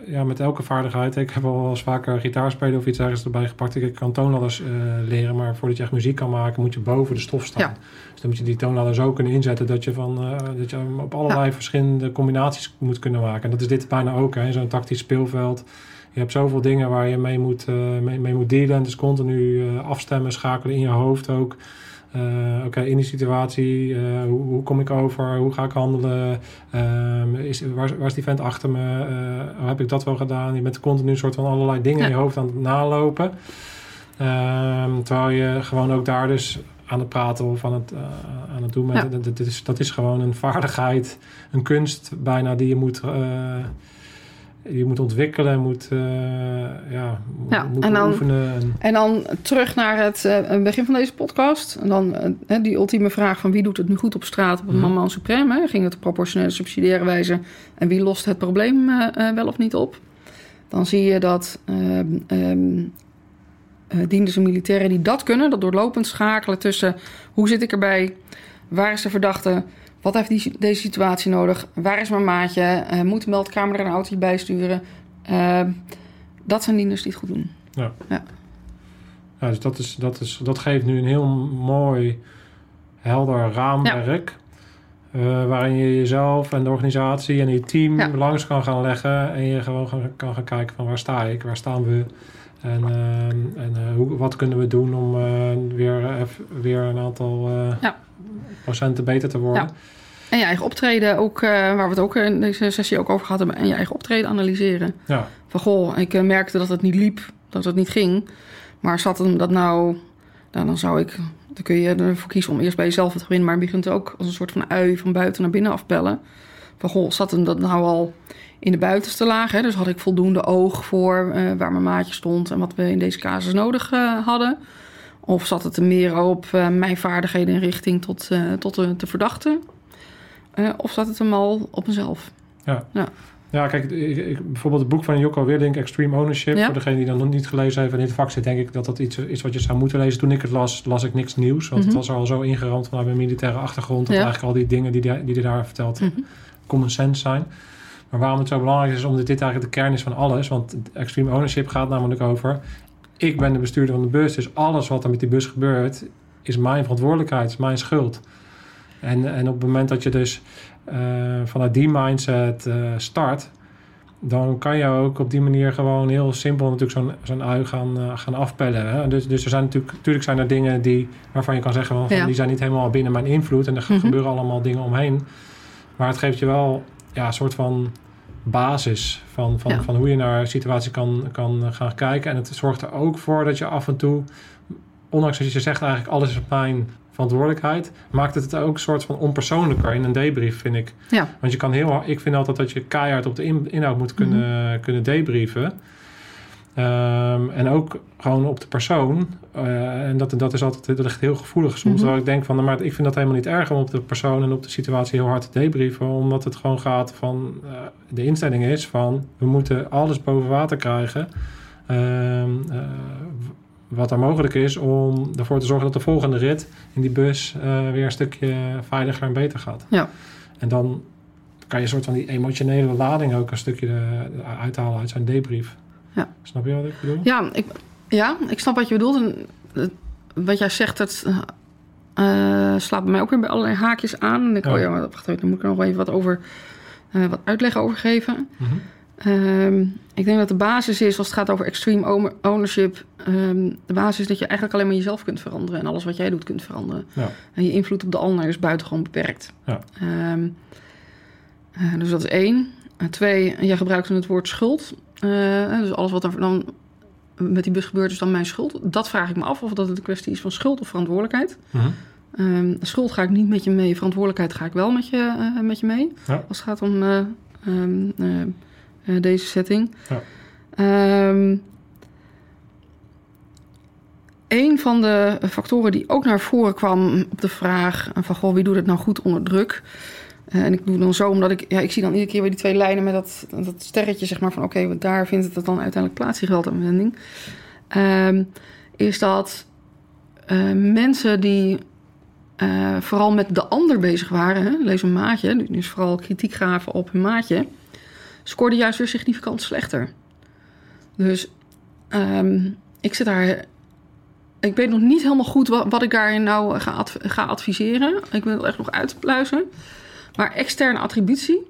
Ja, met elke vaardigheid... Ik heb al eens vaker gitaar spelen of iets ergens erbij gepakt. Ik kan toonladders leren. Maar voordat je echt muziek kan maken... moet je boven de stof staan. Ja. Dus dan moet je die toonladder zo kunnen inzetten... dat je, van, dat je op allerlei verschillende combinaties moet kunnen maken. En dat is dit bijna ook. Hè, zo'n tactisch speelveld. Je hebt zoveel dingen waar je mee moet, mee, mee moet dealen. Dus continu afstemmen, schakelen in je hoofd ook... Uh, Oké, okay, in die situatie, uh, hoe, hoe, kom ik over? Hoe ga ik handelen? Uh, is, waar, waar, is die vent achter me? Heb ik dat wel gedaan? Je bent continu een soort van allerlei dingen ja. in je hoofd aan het nalopen. Ehm, terwijl je gewoon ook daar dus aan het praten of aan het, aan het doen bent. Ja. Dat, dat, is, dat is gewoon een vaardigheid, een kunst bijna die je moet je moet ontwikkelen, moet, uh, ja, ja, moet en dan, oefenen. En... en dan terug naar het uh, begin van deze podcast. En dan uh, die ultieme vraag van wie doet het nu goed op straat op het mm. moment supreme. Ging het op proportionele subsidiaire wijze en wie lost het probleem wel of niet op? Dan zie je dat um, dienders en militairen die dat kunnen, dat doorlopend schakelen tussen hoe zit ik erbij, waar is de verdachte... Wat heeft die, deze situatie nodig? Waar is mijn maatje? Uh, moet de meldkamer er een autootje bij sturen? Uh, dat zijn dieners die het goed doen. Ja. ja. ja dus dat, is, dat, is, dat geeft nu een heel mooi, helder raamwerk. Ja. Uh, waarin je jezelf en de organisatie en je team ja. langs kan gaan leggen. En je gewoon gaan, kan gaan kijken van waar sta ik, waar staan we. En, en hoe, wat kunnen we doen om weer, weer een aantal ja. Procenten beter te worden. Ja. En je eigen optreden ook, uh, waar we het ook in deze sessie ook over gehad hebben. En je eigen optreden analyseren. Ja. Van goh, ik uh, merkte dat het niet liep, dat het niet ging. Maar zat hem dat nou, nou... Dan zou ik... Dan kun je ervoor kiezen om eerst bij jezelf te beginnen. Maar begint ook als een soort van ui van buiten naar binnen afpellen. Van goh, zat hem dat nou al in de buitenste laag? Hè? Dus had ik voldoende oog voor uh, waar mijn maatje stond... en wat we in deze casus nodig hadden... Of zat het er meer op mijn vaardigheden in richting tot, tot de, de verdachte? Uh, of zat het hem al op mezelf? Ja. ja. Ja, kijk, ik, ik, bijvoorbeeld het boek van Jocko Willink, Extreme Ownership. Ja. Voor degene die dan nog niet gelezen heeft en in het vak zit, denk ik dat dat iets is wat je zou moeten lezen. Toen ik het las, las ik niks nieuws. Want mm -hmm. het was al zo ingeramd vanuit mijn militaire achtergrond. Dat ja. eigenlijk al die dingen die, die, die hij daar vertelt mm -hmm. common sense zijn. Maar waarom het zo belangrijk is, omdat dit eigenlijk de kern is van alles. Want Extreme Ownership gaat namelijk over... ik ben de bestuurder van de bus, dus alles wat er met die bus gebeurt... is mijn verantwoordelijkheid, is mijn schuld. En, en op het moment dat je dus uh, vanuit die mindset uh, start, dan kan je ook op die manier gewoon heel simpel natuurlijk zo'n zo'n ui gaan, uh, gaan afpellen. Hè? Dus, dus er zijn natuurlijk, natuurlijk zijn er dingen die, waarvan je kan zeggen, van, ja. die zijn niet helemaal binnen mijn invloed en er mm -hmm. gebeuren allemaal dingen omheen. Maar het geeft je wel ja, een soort van basis van, van, ja. van hoe je naar een situatie kan, kan gaan kijken. En het zorgt er ook voor dat je af en toe, ondanks dat je zegt eigenlijk alles is op mijn verantwoordelijkheid, maakt het het ook een soort van onpersoonlijker in een debrief, vind ik. Ja. Want je kan heel, ik vind altijd dat je keihard op de in, inhoud moet kunnen, mm -hmm. kunnen debrieven. Ehm, en ook gewoon op de persoon. Eh, en dat, dat is altijd dat ligt heel gevoelig soms. Mhm. Terwijl ik denk van, nou, maar ik vind dat helemaal niet erg om op de persoon en op de situatie heel hard te debriefen. Omdat het gewoon gaat van, eh, de instelling is van, we moeten alles boven water krijgen. Ehm, eh, wat er mogelijk is om ervoor te zorgen dat de volgende rit in die bus weer een stukje veiliger en beter gaat. Ja. En dan kan je een soort van die emotionele lading ook een stukje uithalen uit zijn debrief. Ja. Snap je wat ik bedoel? Ja, ik, ja, ik snap wat je bedoelt. En wat jij zegt, dat eh, slaat bij mij ook weer bij allerlei haakjes aan. En ik, Ja. oh ja, maar wacht even, daar moet ik er nog even wat, over, eh, wat uitleg over geven. Mhm. Ehm, ik denk dat de basis is, als het gaat over extreme own- ownership... ehm, de basis is dat je eigenlijk alleen maar jezelf kunt veranderen... en alles wat jij doet kunt veranderen. Ja. En je invloed op de ander is buitengewoon beperkt. Ja. Ehm, eh, dus dat is één. En twee, jij gebruikte het woord schuld. Eh, dus alles wat er dan met die bus gebeurt is dan mijn schuld. Dat vraag ik me af of dat het een kwestie is van schuld of verantwoordelijkheid. Mhm. Ehm, schuld ga ik niet met je mee. Verantwoordelijkheid ga ik wel met je, eh, met je mee. Ja. Als het gaat om eh, ehm, eh, eh, deze setting. Ja. Ehm, een van de factoren die ook naar voren kwam op de vraag van goh, wie doet het nou goed onder druk? En ik doe dan zo omdat ik, ja, ik zie dan iedere keer weer die twee lijnen met dat, dat sterretje, zeg maar, van oké, want daar vindt het dan uiteindelijk plaats, die geweldaanwending. Ehm is dat eh, mensen die eh, vooral met de ander bezig waren, hè, lees een maatje, dus vooral kritiek gaven op hun maatje, scoorden juist weer significant slechter. Dus ehm, ik zit daar. Ik weet nog niet helemaal goed wat, wat ik daarin nou ga, ga adviseren. Ik wil het echt nog uitpluizen. Maar externe attributie,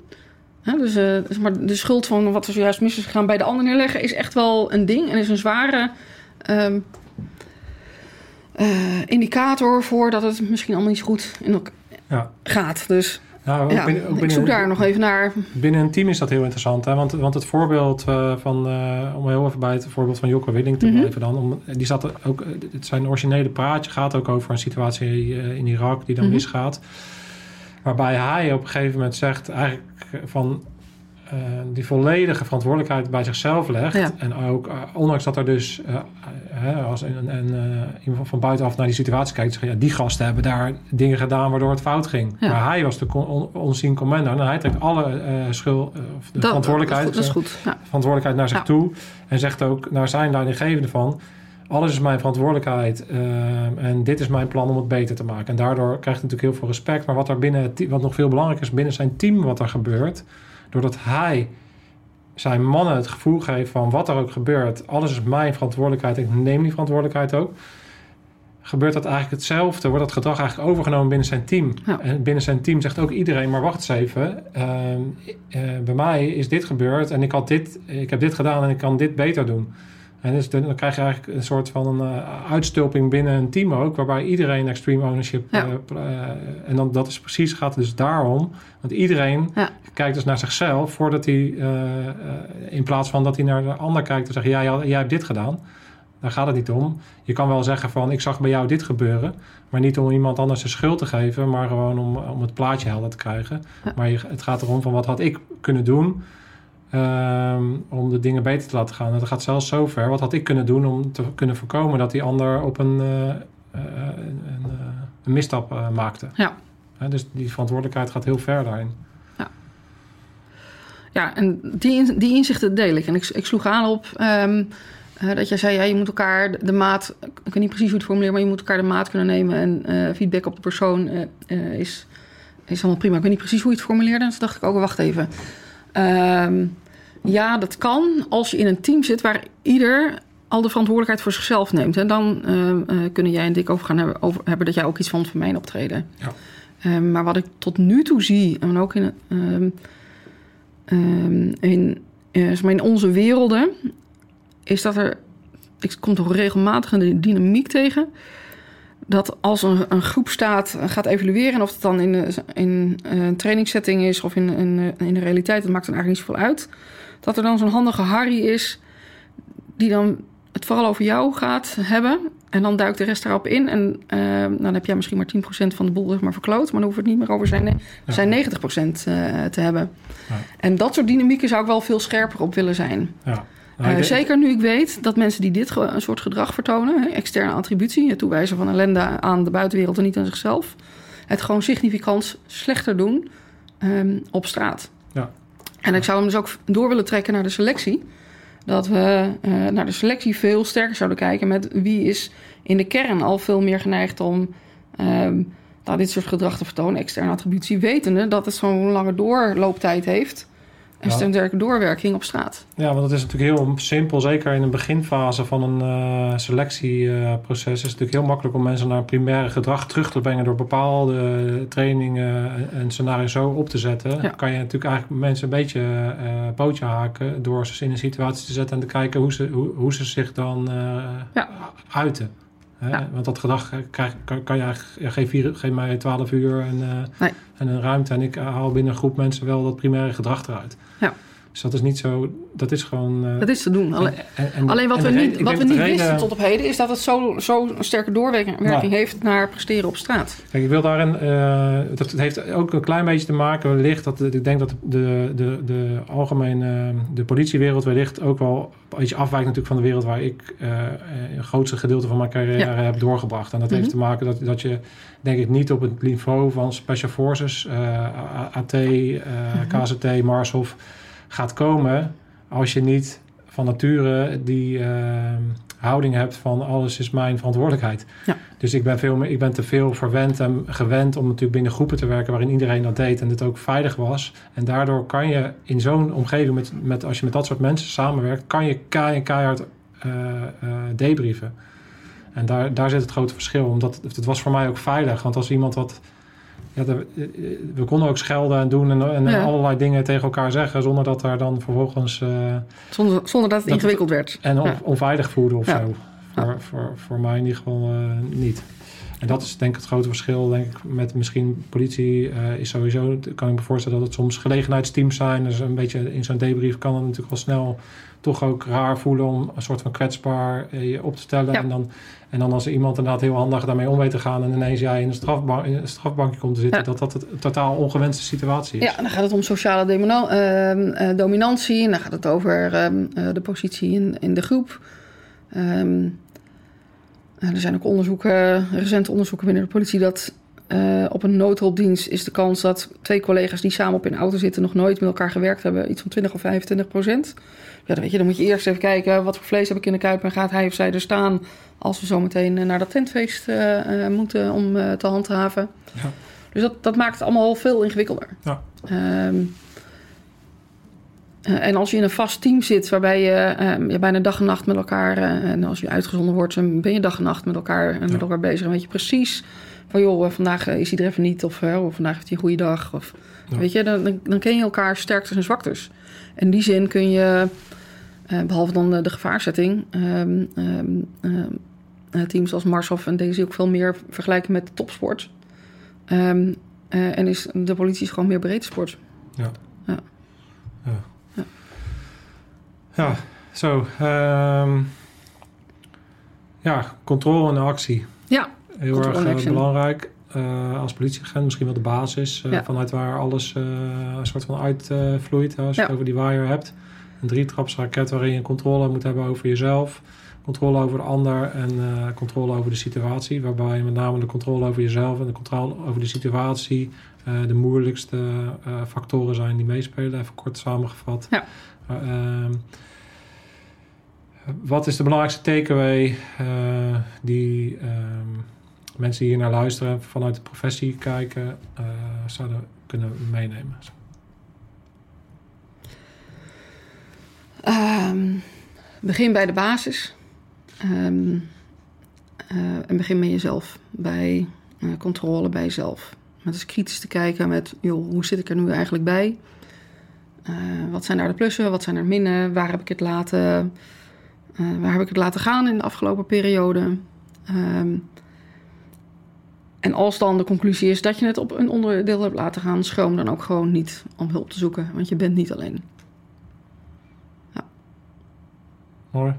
hè, dus, eh, zeg maar de schuld van wat er zojuist mis is gegaan bij de ander neerleggen, is echt wel een ding en is een zware ehm, eh, indicator voor dat het misschien allemaal niet zo goed in Ja. gaat. Dus ja, binnen, ik zoek daar nog even naar. Binnen een team is dat heel interessant. Hè? Want, want het voorbeeld eh, van, om heel even bij het voorbeeld van Jokke Willing te Mhm. blijven dan. Om, die zat er ook, het zijn originele praatje gaat ook over een situatie in Irak die dan Mhm. misgaat. Waarbij hij op een gegeven moment zegt eigenlijk van eh, die volledige verantwoordelijkheid bij zichzelf legt. Ja. En ook, eh, ondanks dat er dus eh, eh, als een, een, iemand van buitenaf naar die situatie kijkt, zegt ja, die gasten hebben daar dingen gedaan waardoor het fout ging. Ja. Maar hij was de on, on, onseen commando en hij trekt alle schuld, of de Dat- verantwoordelijkheid, Dat is goed. Ja. verantwoordelijkheid naar zich toe. En zegt ook naar zijn leidinggevende van... alles is mijn verantwoordelijkheid eh, en dit is mijn plan om het beter te maken. En daardoor krijgt hij natuurlijk heel veel respect. Maar wat er binnen het team, wat nog veel belangrijker is binnen zijn team wat er gebeurt... doordat hij zijn mannen het gevoel geeft van wat er ook gebeurt... alles is mijn verantwoordelijkheid ik neem die verantwoordelijkheid ook... gebeurt dat eigenlijk hetzelfde. Wordt dat gedrag eigenlijk overgenomen binnen zijn team. Ja. En binnen zijn team zegt ook iedereen... maar wacht eens even, ehm, eh, bij mij is dit gebeurd... en ik, had dit, ik heb dit gedaan en ik kan dit beter doen. En dus dan krijg je eigenlijk een soort van een eh, uitstulping binnen een team ook... waarbij iedereen extreme ownership... Ja. eh, eh, en dan, dat is precies, gaat dus daarom... want iedereen Ja. kijkt dus naar zichzelf... voordat hij, in plaats van dat hij naar de ander kijkt... en zegt, jij, had- jij hebt dit gedaan... Daar gaat het niet om. Je kan wel zeggen van ik zag bij jou dit gebeuren. Maar niet om iemand anders de schuld te geven. Maar gewoon om, om het plaatje helder te krijgen. Ja. Maar je, het gaat erom van wat had ik kunnen doen. Ehm, om de dingen beter te laten gaan. En dat gaat zelfs zo ver. Wat had ik kunnen doen om te kunnen voorkomen dat die ander op een, eh, eh, een, een, eh, een misstap maakte. Ja. Dus die verantwoordelijkheid gaat heel ver daarin. Ja, en die, die inzichten deel ik. En ik, ik sloeg aan op ehm, eh, dat jij zei... Ja, je moet elkaar de, maat... Ik weet niet precies hoe het formuleer... maar je moet elkaar de maat kunnen nemen... en feedback op de persoon is, is allemaal prima. Ik weet niet precies hoe je het formuleerde. Dus dacht ik ook, wacht even. Ehm, ja, dat kan als je in een team zit... waar ieder al de verantwoordelijkheid voor zichzelf neemt. En dan ehm, eh, kunnen jij en Dick over gaan hebben, over, hebben... dat jij ook iets vond van mijn optreden. Ja. Ehm, maar wat ik tot nu toe zie... en ook in... ehm, Ehm, in, eh, in onze werelden is dat er. Ik kom toch regelmatig een dynamiek tegen. Dat als een, een groep staat, gaat evalueren, en of het dan in, een- in een trainingssetting is of in, in, in de realiteit, dat maakt dan eigenlijk niet zoveel uit. Dat er dan zo'n handige Harry is, die dan het vooral over jou gaat hebben. En dan duikt de rest daarop in. En ehm, dan heb jij misschien maar 10% van de boel zeg maar, verkloot. Maar dan hoeft het niet meer over zijn, Ja. zijn 90% eh, te hebben. Ja. En dat soort dynamieken zou ik wel veel scherper op willen zijn. Ja. Eh, zeker nu ik weet dat mensen die dit ge- een soort gedrag vertonen, hè, externe attributie, het toewijzen van ellende aan de buitenwereld en niet aan zichzelf, het gewoon significant slechter doen ehm, op straat. En ik zou hem dus ook door willen trekken naar de selectie. Dat we eh, naar de selectie veel sterker zouden kijken met wie is in de kern al veel meer geneigd om nou, dit soort gedrag te vertonen, externe attributie, wetende dat het zo'n lange doorlooptijd heeft en Ja. sterke doorwerking op straat. Ja, want het is natuurlijk heel simpel, zeker in een beginfase van een eh, selectieproces. is het natuurlijk heel makkelijk om mensen naar primaire gedrag terug te brengen door bepaalde trainingen en- en scenario's zo op te zetten. Ja. Kan je natuurlijk eigenlijk mensen een beetje eh pootje haken door ze in een situatie te zetten en te kijken hoe ze, hoe, hoe ze zich dan eh, Ja. uiten. Ja. Want dat gedrag krijg, kan, kan je eigenlijk, geef, mij 12 uur en, eh, Nee. en een ruimte en ik haal binnen een groep mensen wel dat primaire gedrag eruit. Dus dat is niet zo, dat is gewoon. eh, Dat is te doen. Alleen, en- en- alleen wat we niet, wat we niet wisten tot op heden is dat het zo, zo een sterke doorwerking werking Ja. heeft naar presteren op straat. Kijk, ik wil daarin. eh, dat heeft ook een klein beetje te maken wellicht dat ik denk dat de, de, de algemene de politiewereld wellicht ook wel een beetje afwijkt natuurlijk van de wereld waar ik eh, een grootste gedeelte van mijn carrière Ja. heb doorgebracht. En dat heeft Mhm. te maken dat, dat je denk ik niet op het niveau van Special Forces, AT, Mhm. KZT, Marshof gaat komen als je niet van nature die eh, houding hebt van alles is mijn verantwoordelijkheid. Ja. Dus ik ben, veel meer, ik ben te veel verwend en gewend om natuurlijk binnen groepen te werken waarin iedereen dat deed en het ook veilig was. En daardoor kan je in zo'n omgeving, met, met, als je met dat soort mensen samenwerkt, kan je kei en keihard eh, eh, debriefen. En daar, daar zit het grote verschil. Omdat het, het was voor mij ook veilig. Want als iemand wat. Ja, de- we konden ook schelden en doen en, en Ja. allerlei dingen tegen elkaar zeggen. zonder dat daar dan vervolgens. eh, Zonder, zonder dat het Dat- ingewikkeld werd. en on- Ja. onveilig voelen of zo. Voor, voor, voor mij in ieder geval eh, niet. En dat is denk ik het grote verschil, denk ik, met misschien politie eh, is sowieso, kan ik me voorstellen dat het soms gelegenheidsteams zijn. Dus een beetje in zo'n debrief kan het natuurlijk wel snel toch ook raar voelen om een soort van kwetsbaar eh, je op te stellen. Ja. En, dan, en dan als iemand inderdaad heel handig daarmee om weet te gaan en ineens jij in een, strafbank, in een strafbankje komt te zitten, Ja. dat dat een totaal ongewenste situatie is. Ja, dan gaat het om sociale ehm, eh, dominantie. En dan gaat het over ehm, eh, de positie in, in de groep. Ehm, eh, er zijn ook onderzoeken, recente onderzoeken binnen de politie... dat op een noodhulpdienst is de kans dat twee collega's die samen op een auto zitten... nog nooit met elkaar gewerkt hebben, iets van 20 of 25 procent. Ja, dan, weet je, dan moet je eerst even kijken wat voor vlees heb ik in de kuip... en gaat hij of zij er staan als we zometeen eh, naar dat tentfeest eh, eh, moeten om te handhaven. Ja. Dus dat, dat maakt het allemaal veel ingewikkelder. Ja. Ehm, eh, en als je in een vast team zit waarbij je, ehm, je bijna dag en nacht met elkaar, en als je uitgezonden wordt, dan ben je dag en nacht met elkaar, en met elkaar bezig. En weet je precies van joh, vandaag is hij er even niet, of, of vandaag heeft hij een goede dag. Of. Weet je, dan, dan, dan ken je elkaar sterktes en zwaktes. In die zin kun je, eh, behalve dan de, de gevaarzetting, ehm, ehm, ehm, eh, teams als Marshof en deze ook veel meer vergelijken met topsport. Eh, en is de politie is gewoon meer breed sport. Ja, zo. ehm, ja, controle en actie. Ja, Heel Control erg belangrijk. Als politieagent misschien wel de basis. Ja. Vanuit waar alles eh, een soort van uitvloeit. als je Ja. het over die wire hebt. Een drietrapsraket waarin je controle moet hebben over jezelf. Controle over de ander en eh, controle over de situatie. Waarbij met name de controle over jezelf en de controle over de situatie... eh, de moeilijkste eh, factoren zijn die meespelen. Even kort samengevat. Ja. Eh, ehm, wat is de belangrijkste takeaway die ehm, mensen die hier naar luisteren vanuit de professie kijken zouden kunnen meenemen? Ehm, begin bij de basis. Ehm, eh, en begin met jezelf. Bij eh, controle bij jezelf. Met eens kritisch te kijken met, joh, hoe zit ik er nu eigenlijk bij? Eh, wat zijn daar de plussen, wat zijn er minnen? Waar heb ik het laten, waar heb ik het laten gaan in de afgelopen periode? Ehm, en als dan de conclusie is dat je het op een onderdeel hebt laten gaan, schroom dan ook gewoon niet om hulp te zoeken. Want je bent niet alleen. Mooi.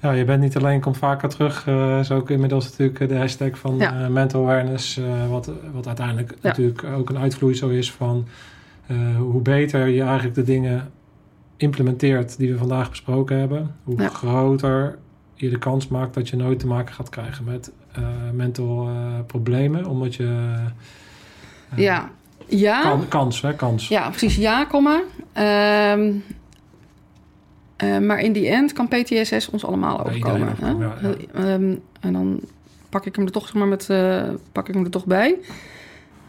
Ja, je bent niet alleen, komt vaker terug. eh is ook inmiddels natuurlijk de hashtag van Ja. eh, mental awareness. eh, wat, wat uiteindelijk natuurlijk ook een uitvloeisel is van eh, hoe beter je eigenlijk de dingen implementeert die we vandaag besproken hebben, hoe Ja. groter je de kans maakt dat je nooit te maken gaat krijgen met eh mental eh, problemen, omdat je eh, Ja, ja. kan- kans, hè, kans. Ja, precies. Ja, komma. Ehm, eh, maar in die end kan PTSS ons allemaal overkomen. hè? ja, Ehm, en dan pak ik hem er toch, zeg maar, met, eh, pak ik hem er toch bij.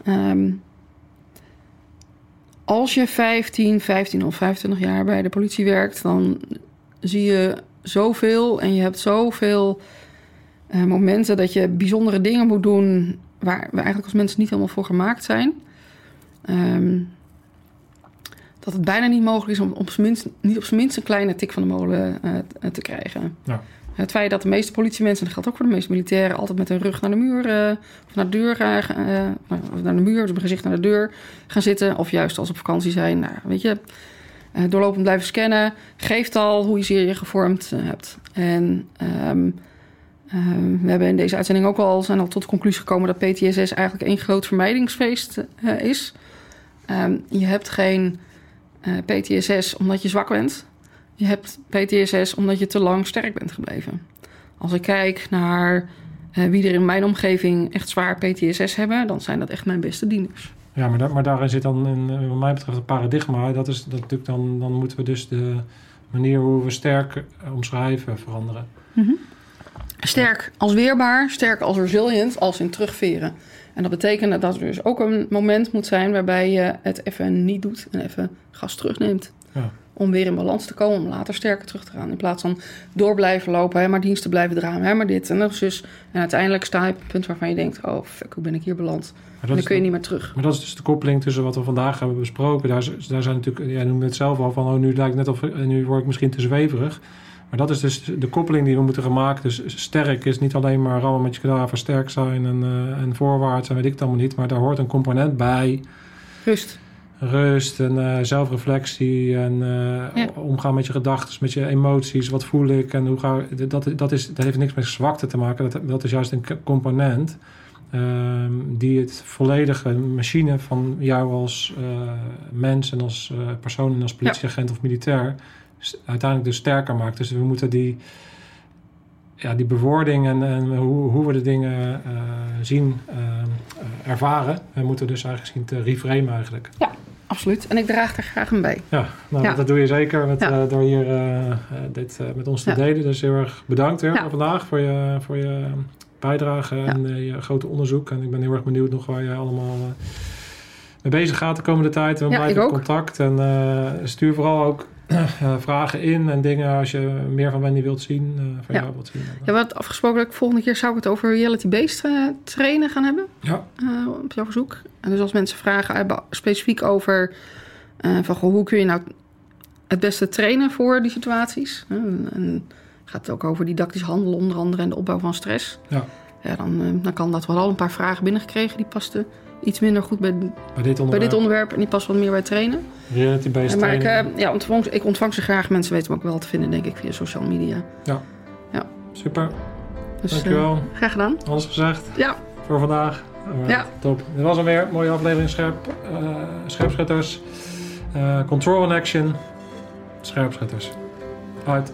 Ehm, als je 15, 15 of 25 jaar bij de politie werkt, dan zie je zoveel en je hebt zoveel eh, momenten dat je bijzondere dingen moet doen waar we eigenlijk als mensen niet helemaal voor gemaakt zijn. Ehm, dat het bijna niet mogelijk is om op zijn minst, niet op zijn minst een kleine tik van de molen eh, te krijgen. Ja. Het feit dat de meeste politiemensen, en dat geldt ook voor de meeste militairen, altijd met hun rug naar de muur, eh, of naar de deur, eh, eh, of naar de muur, dus met gezicht naar de deur gaan zitten. Of juist als ze op vakantie zijn, nou, weet je, eh, doorlopend blijven scannen. Geeft al hoe je ze je gevormd eh, hebt. En ehm, ehm, we hebben in deze uitzending ook al, zijn al tot de conclusie gekomen dat PTSS eigenlijk één groot vermijdingsfeest eh, is. Ehm, je hebt geen eh, PTSS omdat je zwak bent. Je hebt PTSS omdat je te lang sterk bent gebleven. Als ik kijk naar eh, wie er in mijn omgeving echt zwaar PTSS hebben, dan zijn dat echt mijn beste dieners. Ja, maar, maar daarin zit dan, een, eh, wat mij betreft, een paradigma. Dat is dat natuurlijk dan, dan moeten we dus de manier hoe we sterk omschrijven veranderen. Sterk als weerbaar, sterk als resilient, als in terugveren. En dat betekent dat er dus ook een moment moet zijn waarbij je het even niet doet en even gas terugneemt. Ja. Om weer in balans te komen, om later sterker terug te gaan. In plaats van door blijven lopen, hè, maar diensten blijven draaien, hè, maar dit en dat. Dus, en uiteindelijk sta je op het punt waarvan je denkt: oh fuck, hoe ben ik hier beland? En dan kun je niet meer terug. maar dat is dus de koppeling tussen wat we vandaag hebben besproken. Daar, daar zijn natuurlijk, jij noemde het zelf al van, oh, nu lijkt het net of, nu word ik misschien te zweverig. Maar dat is dus de koppeling die we moeten gaan maken. Dus sterk is niet alleen maar rammen met je kadaver sterk zijn en, eh, en voorwaarts en weet ik het allemaal niet. Maar daar hoort een component bij. Rust. Rust en eh, zelfreflectie en eh, Ja. omgaan met je gedachten, met je emoties. Wat voel ik en hoe ga ik... Dat, dat, is, dat heeft niks met zwakte te maken. Dat, dat is juist een component ehm, die het volledige machine van jou als mens en als persoon en als politieagent of militair uiteindelijk dus sterker maakt. Dus we moeten die, ja, die bewoording en, en hoe, hoe we de dingen eh, zien, eh, ervaren, we moeten dus eigenlijk zien te reframen eigenlijk. Absoluut. En ik draag er graag aan bij. Ja, nou, Ja. dat doe je zeker met, Ja. eh, door hier dit met ons te Ja. delen. Dus heel erg bedankt weer Ja. vandaag voor je, voor je bijdrage en je grote onderzoek. En ik ben heel erg benieuwd nog waar jij allemaal mee bezig gaat de komende tijd. We Ja, blijven in contact en stuur vooral ook eh, vragen in en dingen als je meer van Wendy wilt zien. eh, van Ja. jou wilt zien. Ja, we hadden afgesproken dat ik volgende keer zou ik het over reality-based eh, trainen gaan hebben. Ja. op jouw verzoek. En dus als mensen vragen hebben specifiek over van goh, hoe kun je nou het beste trainen voor die situaties. En, en gaat het ook over didactisch handelen onder andere en de opbouw van stress. Ja. Ja, dan, dan kan dat wel al een paar vragen binnengekregen. Die pasten iets minder goed bij, bij dit onderwerp, dit onderwerp en die passen wat meer bij trainen. reality-based maar ik, training. eh, ja, ontvang, ik ontvang ze graag. Mensen weten me ook wel te vinden, denk ik, via social media. Super, Dus, eh, dankjewel. graag gedaan. Alles gezegd. Ja, voor vandaag. Alright, Ja. Top. Dit was hem weer. Mooie aflevering scherp. eh scherpschutters. Eh, control and action. Scherpschutters. Uit.